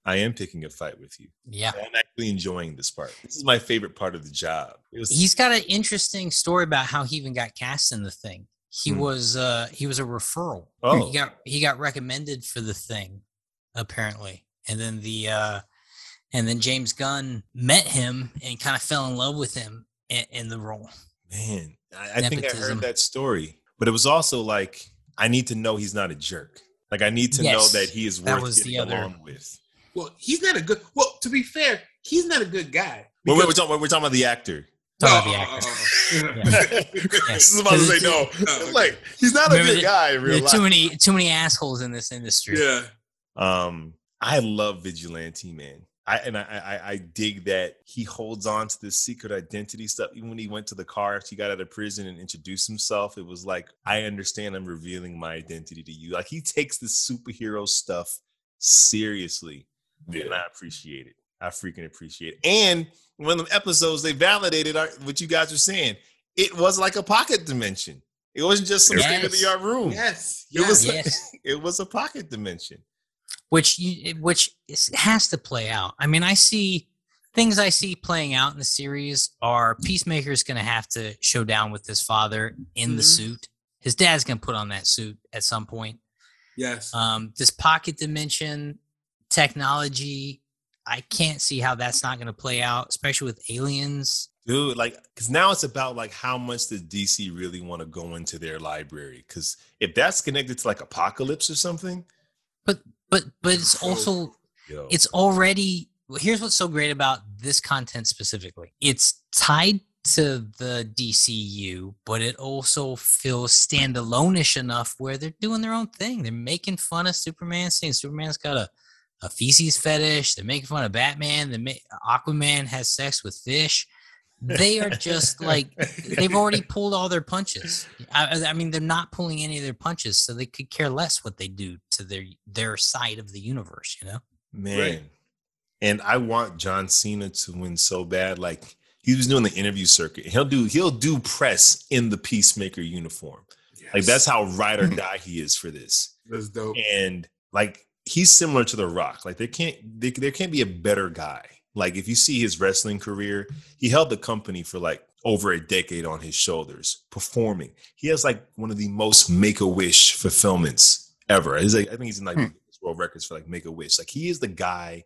I am picking a fight with you. Yeah. I'm actually enjoying this part. This is my favorite part of the job. Was He's got an interesting story about how he even got cast in the thing. He Hmm. was uh he was a referral. Oh. He got he got recommended for the thing, apparently. And then the uh and then James Gunn met him and kind of fell in love with him in, in the role. man. I, I think I heard that story, but it was also like I need to know he's not a jerk. Like I need to know that he is that worth was the other- along with. Well, he's not a good. Well, to be fair, he's not a good guy. Wait, wait, we're Because- talking, we're talking about the actor. Talk about the Oh, actor. oh, oh, oh. This is about to say no. Oh, like he's not a good the- guy in real life. too many too many assholes in this industry. yeah. Um, I love Vigilante Man. I and I, I I dig that he holds on to this secret identity stuff. Even when he went to the car after he got out of prison and introduced himself, it was like, I understand I'm revealing my identity to you. Like he takes this superhero stuff seriously. And I appreciate it. I freaking appreciate it. And one of the episodes they validated our, what you guys were saying. It was like a pocket dimension. It wasn't just some Yes. state of the art room. Yes. It was yes. Yes. it was a pocket dimension. which you which is, has to play out. I mean, I see things I see playing out in the series are Peacemaker's going to have to show down with his father in the Mhm. suit. His dad's going to put on that suit at some point. Yes. Um, this pocket dimension technology, I can't see how that's not going to play out, especially with aliens. dude like because now it's about like how much does dc really want to go into their library because if that's connected to like Apokolips or something But but but it's Oh. also yo it's already well, here's what's so great about this content specifically it's tied to the dcu but it also feels standalone-ish enough where they're doing their own thing they're making fun of superman saying superman's got a, a feces fetish they're making fun of batman The make aquaman has sex with fish. They are just like they've already pulled all their punches. I, I mean they're not pulling any of their punches so they could care less what they do to their their side of the universe you know? Man. Right. and i want john cena to win so bad like he was doing the interview circuit. He'll do he'll do press in the peacemaker uniform. Like that's how ride or die he is for this. That's dope. and like he's similar to the rock. Like there can't there, there can't be a better guy. Like if you see his wrestling career he held the company for like over a decade on his shoulders performing. He has like one of the most make-a-wish fulfillments ever. He's like i think he's in like Hmm. world records for like make-a-wish. Like he is the guy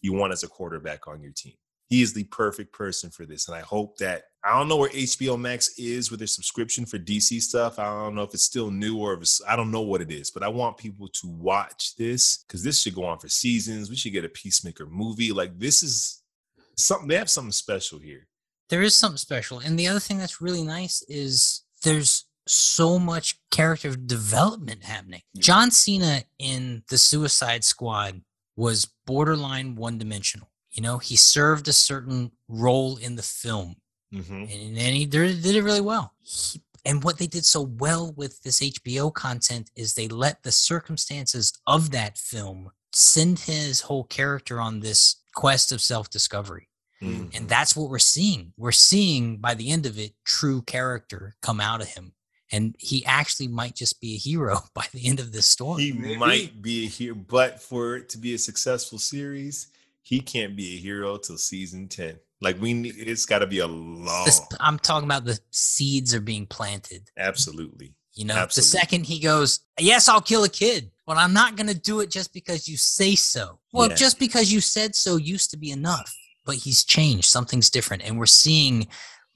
you want as a quarterback on your team. He is the perfect person for this and i hope that i don't know where hbo max is with their subscription for dc stuff. I don't know if it's still new or if it's i don't know what it is but i want people to watch this because this should go on for seasons. We should get a peacemaker movie. Like this is something they have something special here. There is something special. And the other thing that's really nice is there's so much character development happening. John cena in the suicide squad was borderline one-dimensional. You know he served a certain role in the film mm-hmm. and, and he did, did it really well. He- and what they did so well with this HBO content is they let the circumstances of that film send his whole character on this quest of self-discovery. Mm-hmm. And that's what we're seeing. We're seeing by the end of it true character come out of him. And he actually might just be a hero by the end of this story. he Maybe. might be a hero but for it to be a successful series he can't be a hero till season 10 like we need it's got to be a This- I'm talking about the seeds are being planted. absolutely You know, Absolutely. the second he goes, Yes, I'll kill a kid, but I'm not going to do it just because you say so. Well, Yeah. just because you said so used to be enough, but he's changed. Something's different. And we're seeing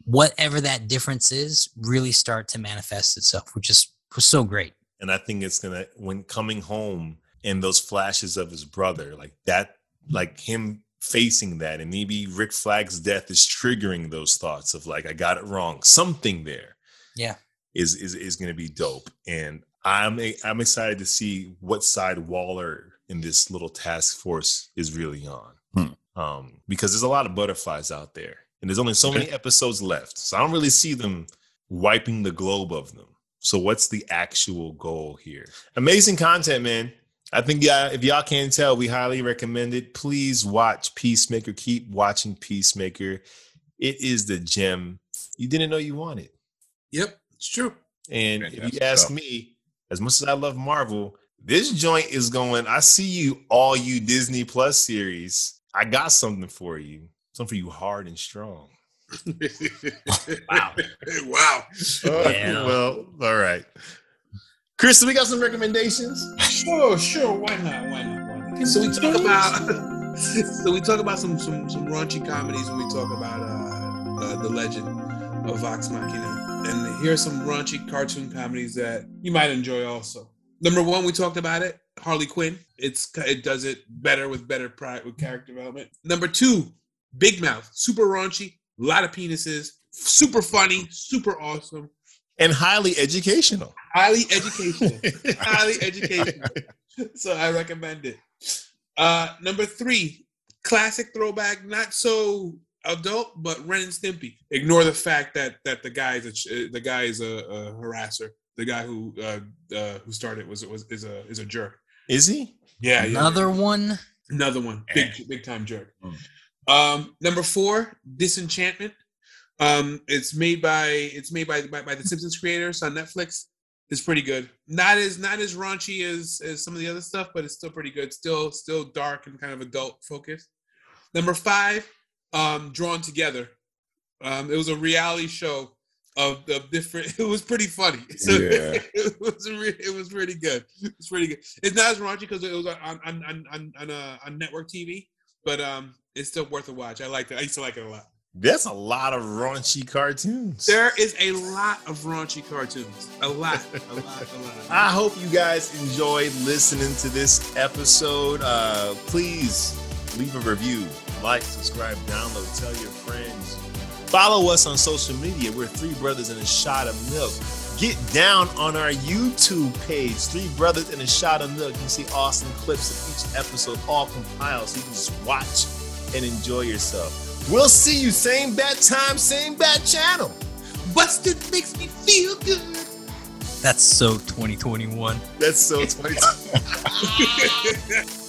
whatever that difference is really start to manifest itself, which is was so great. and I think it's gonna when coming home and those flashes of his brother, like that, like him facing that, and maybe Rick Flag's death is triggering those thoughts of like I got it wrong. Something there, Yeah. is is is gonna be dope, and I'm I'm excited to see what side Waller in this little task force is really on, Hmm. um, because there's a lot of butterflies out there, and there's only so Okay. many episodes left, so I don't really see them wiping the globe of them. So what's the actual goal here? Amazing content, man. I think yeah, if y'all can't tell, we highly recommend it. Please watch Peacemaker. Keep watching Peacemaker. It is the gem you didn't know you wanted. Yep, it's true. And if you ask stuff. me, as much as I love Marvel, this joint is going. I see you, all you Disney Plus series. I got something for you. Something for you hard and strong. wow. wow. Yeah. well, all right. Chris, we got some recommendations. Sure, sure. Why not? Why not? Why not? So we talk about so we talk about some some some raunchy comedies when we talk about uh, uh the legend of Vox Machina. And here are some raunchy cartoon comedies that you might enjoy also. Number one, we talked about it, Harley Quinn. It's it does it better with better pride with character development. Number two, Big Mouth, super raunchy, a lot of penises, super funny, super awesome, And highly educational. highly educational highly educational. So I recommend it. Uh, number three, classic throwback, not so adult, but Ren and Stimpy. Ignore the fact that that the guy is a, the guy is a, a harasser. The guy who uh, uh, who started was was is a is a jerk. Is he? Yeah, yeah. Another one. Another one, big big time jerk. Mm. Um, number four, Disenchantment. Um, it's made by it's made by, by by the Simpsons creators on Netflix. It's pretty good. Not as not as raunchy as as some of the other stuff, but it's still pretty good. Still still dark and kind of adult focused. Number five, um, Drawn Together. Um, it was a reality show of the different. It was pretty funny. So Yeah. it was re- it was pretty good. It's pretty good. It's not as raunchy because it was on on on on on, uh, on network TV, but um, it's still worth a watch. I like it. I used to like it a lot. That's a lot of raunchy cartoons. There is a lot of raunchy cartoons. A lot, a lot, a lot. I hope you guys enjoyed listening to this episode. Uh, please leave a review, like, subscribe, download, tell your friends. Follow us on social media. We're Three Brothers and a Shot of Milk. Get down on our YouTube page, Three Brothers and a Shot of Milk. You can see awesome clips of each episode, all compiled, so you can just watch and enjoy yourself. We'll see you same bad time, same bad channel. Busted makes me feel good. That's so 2021. That's so 20.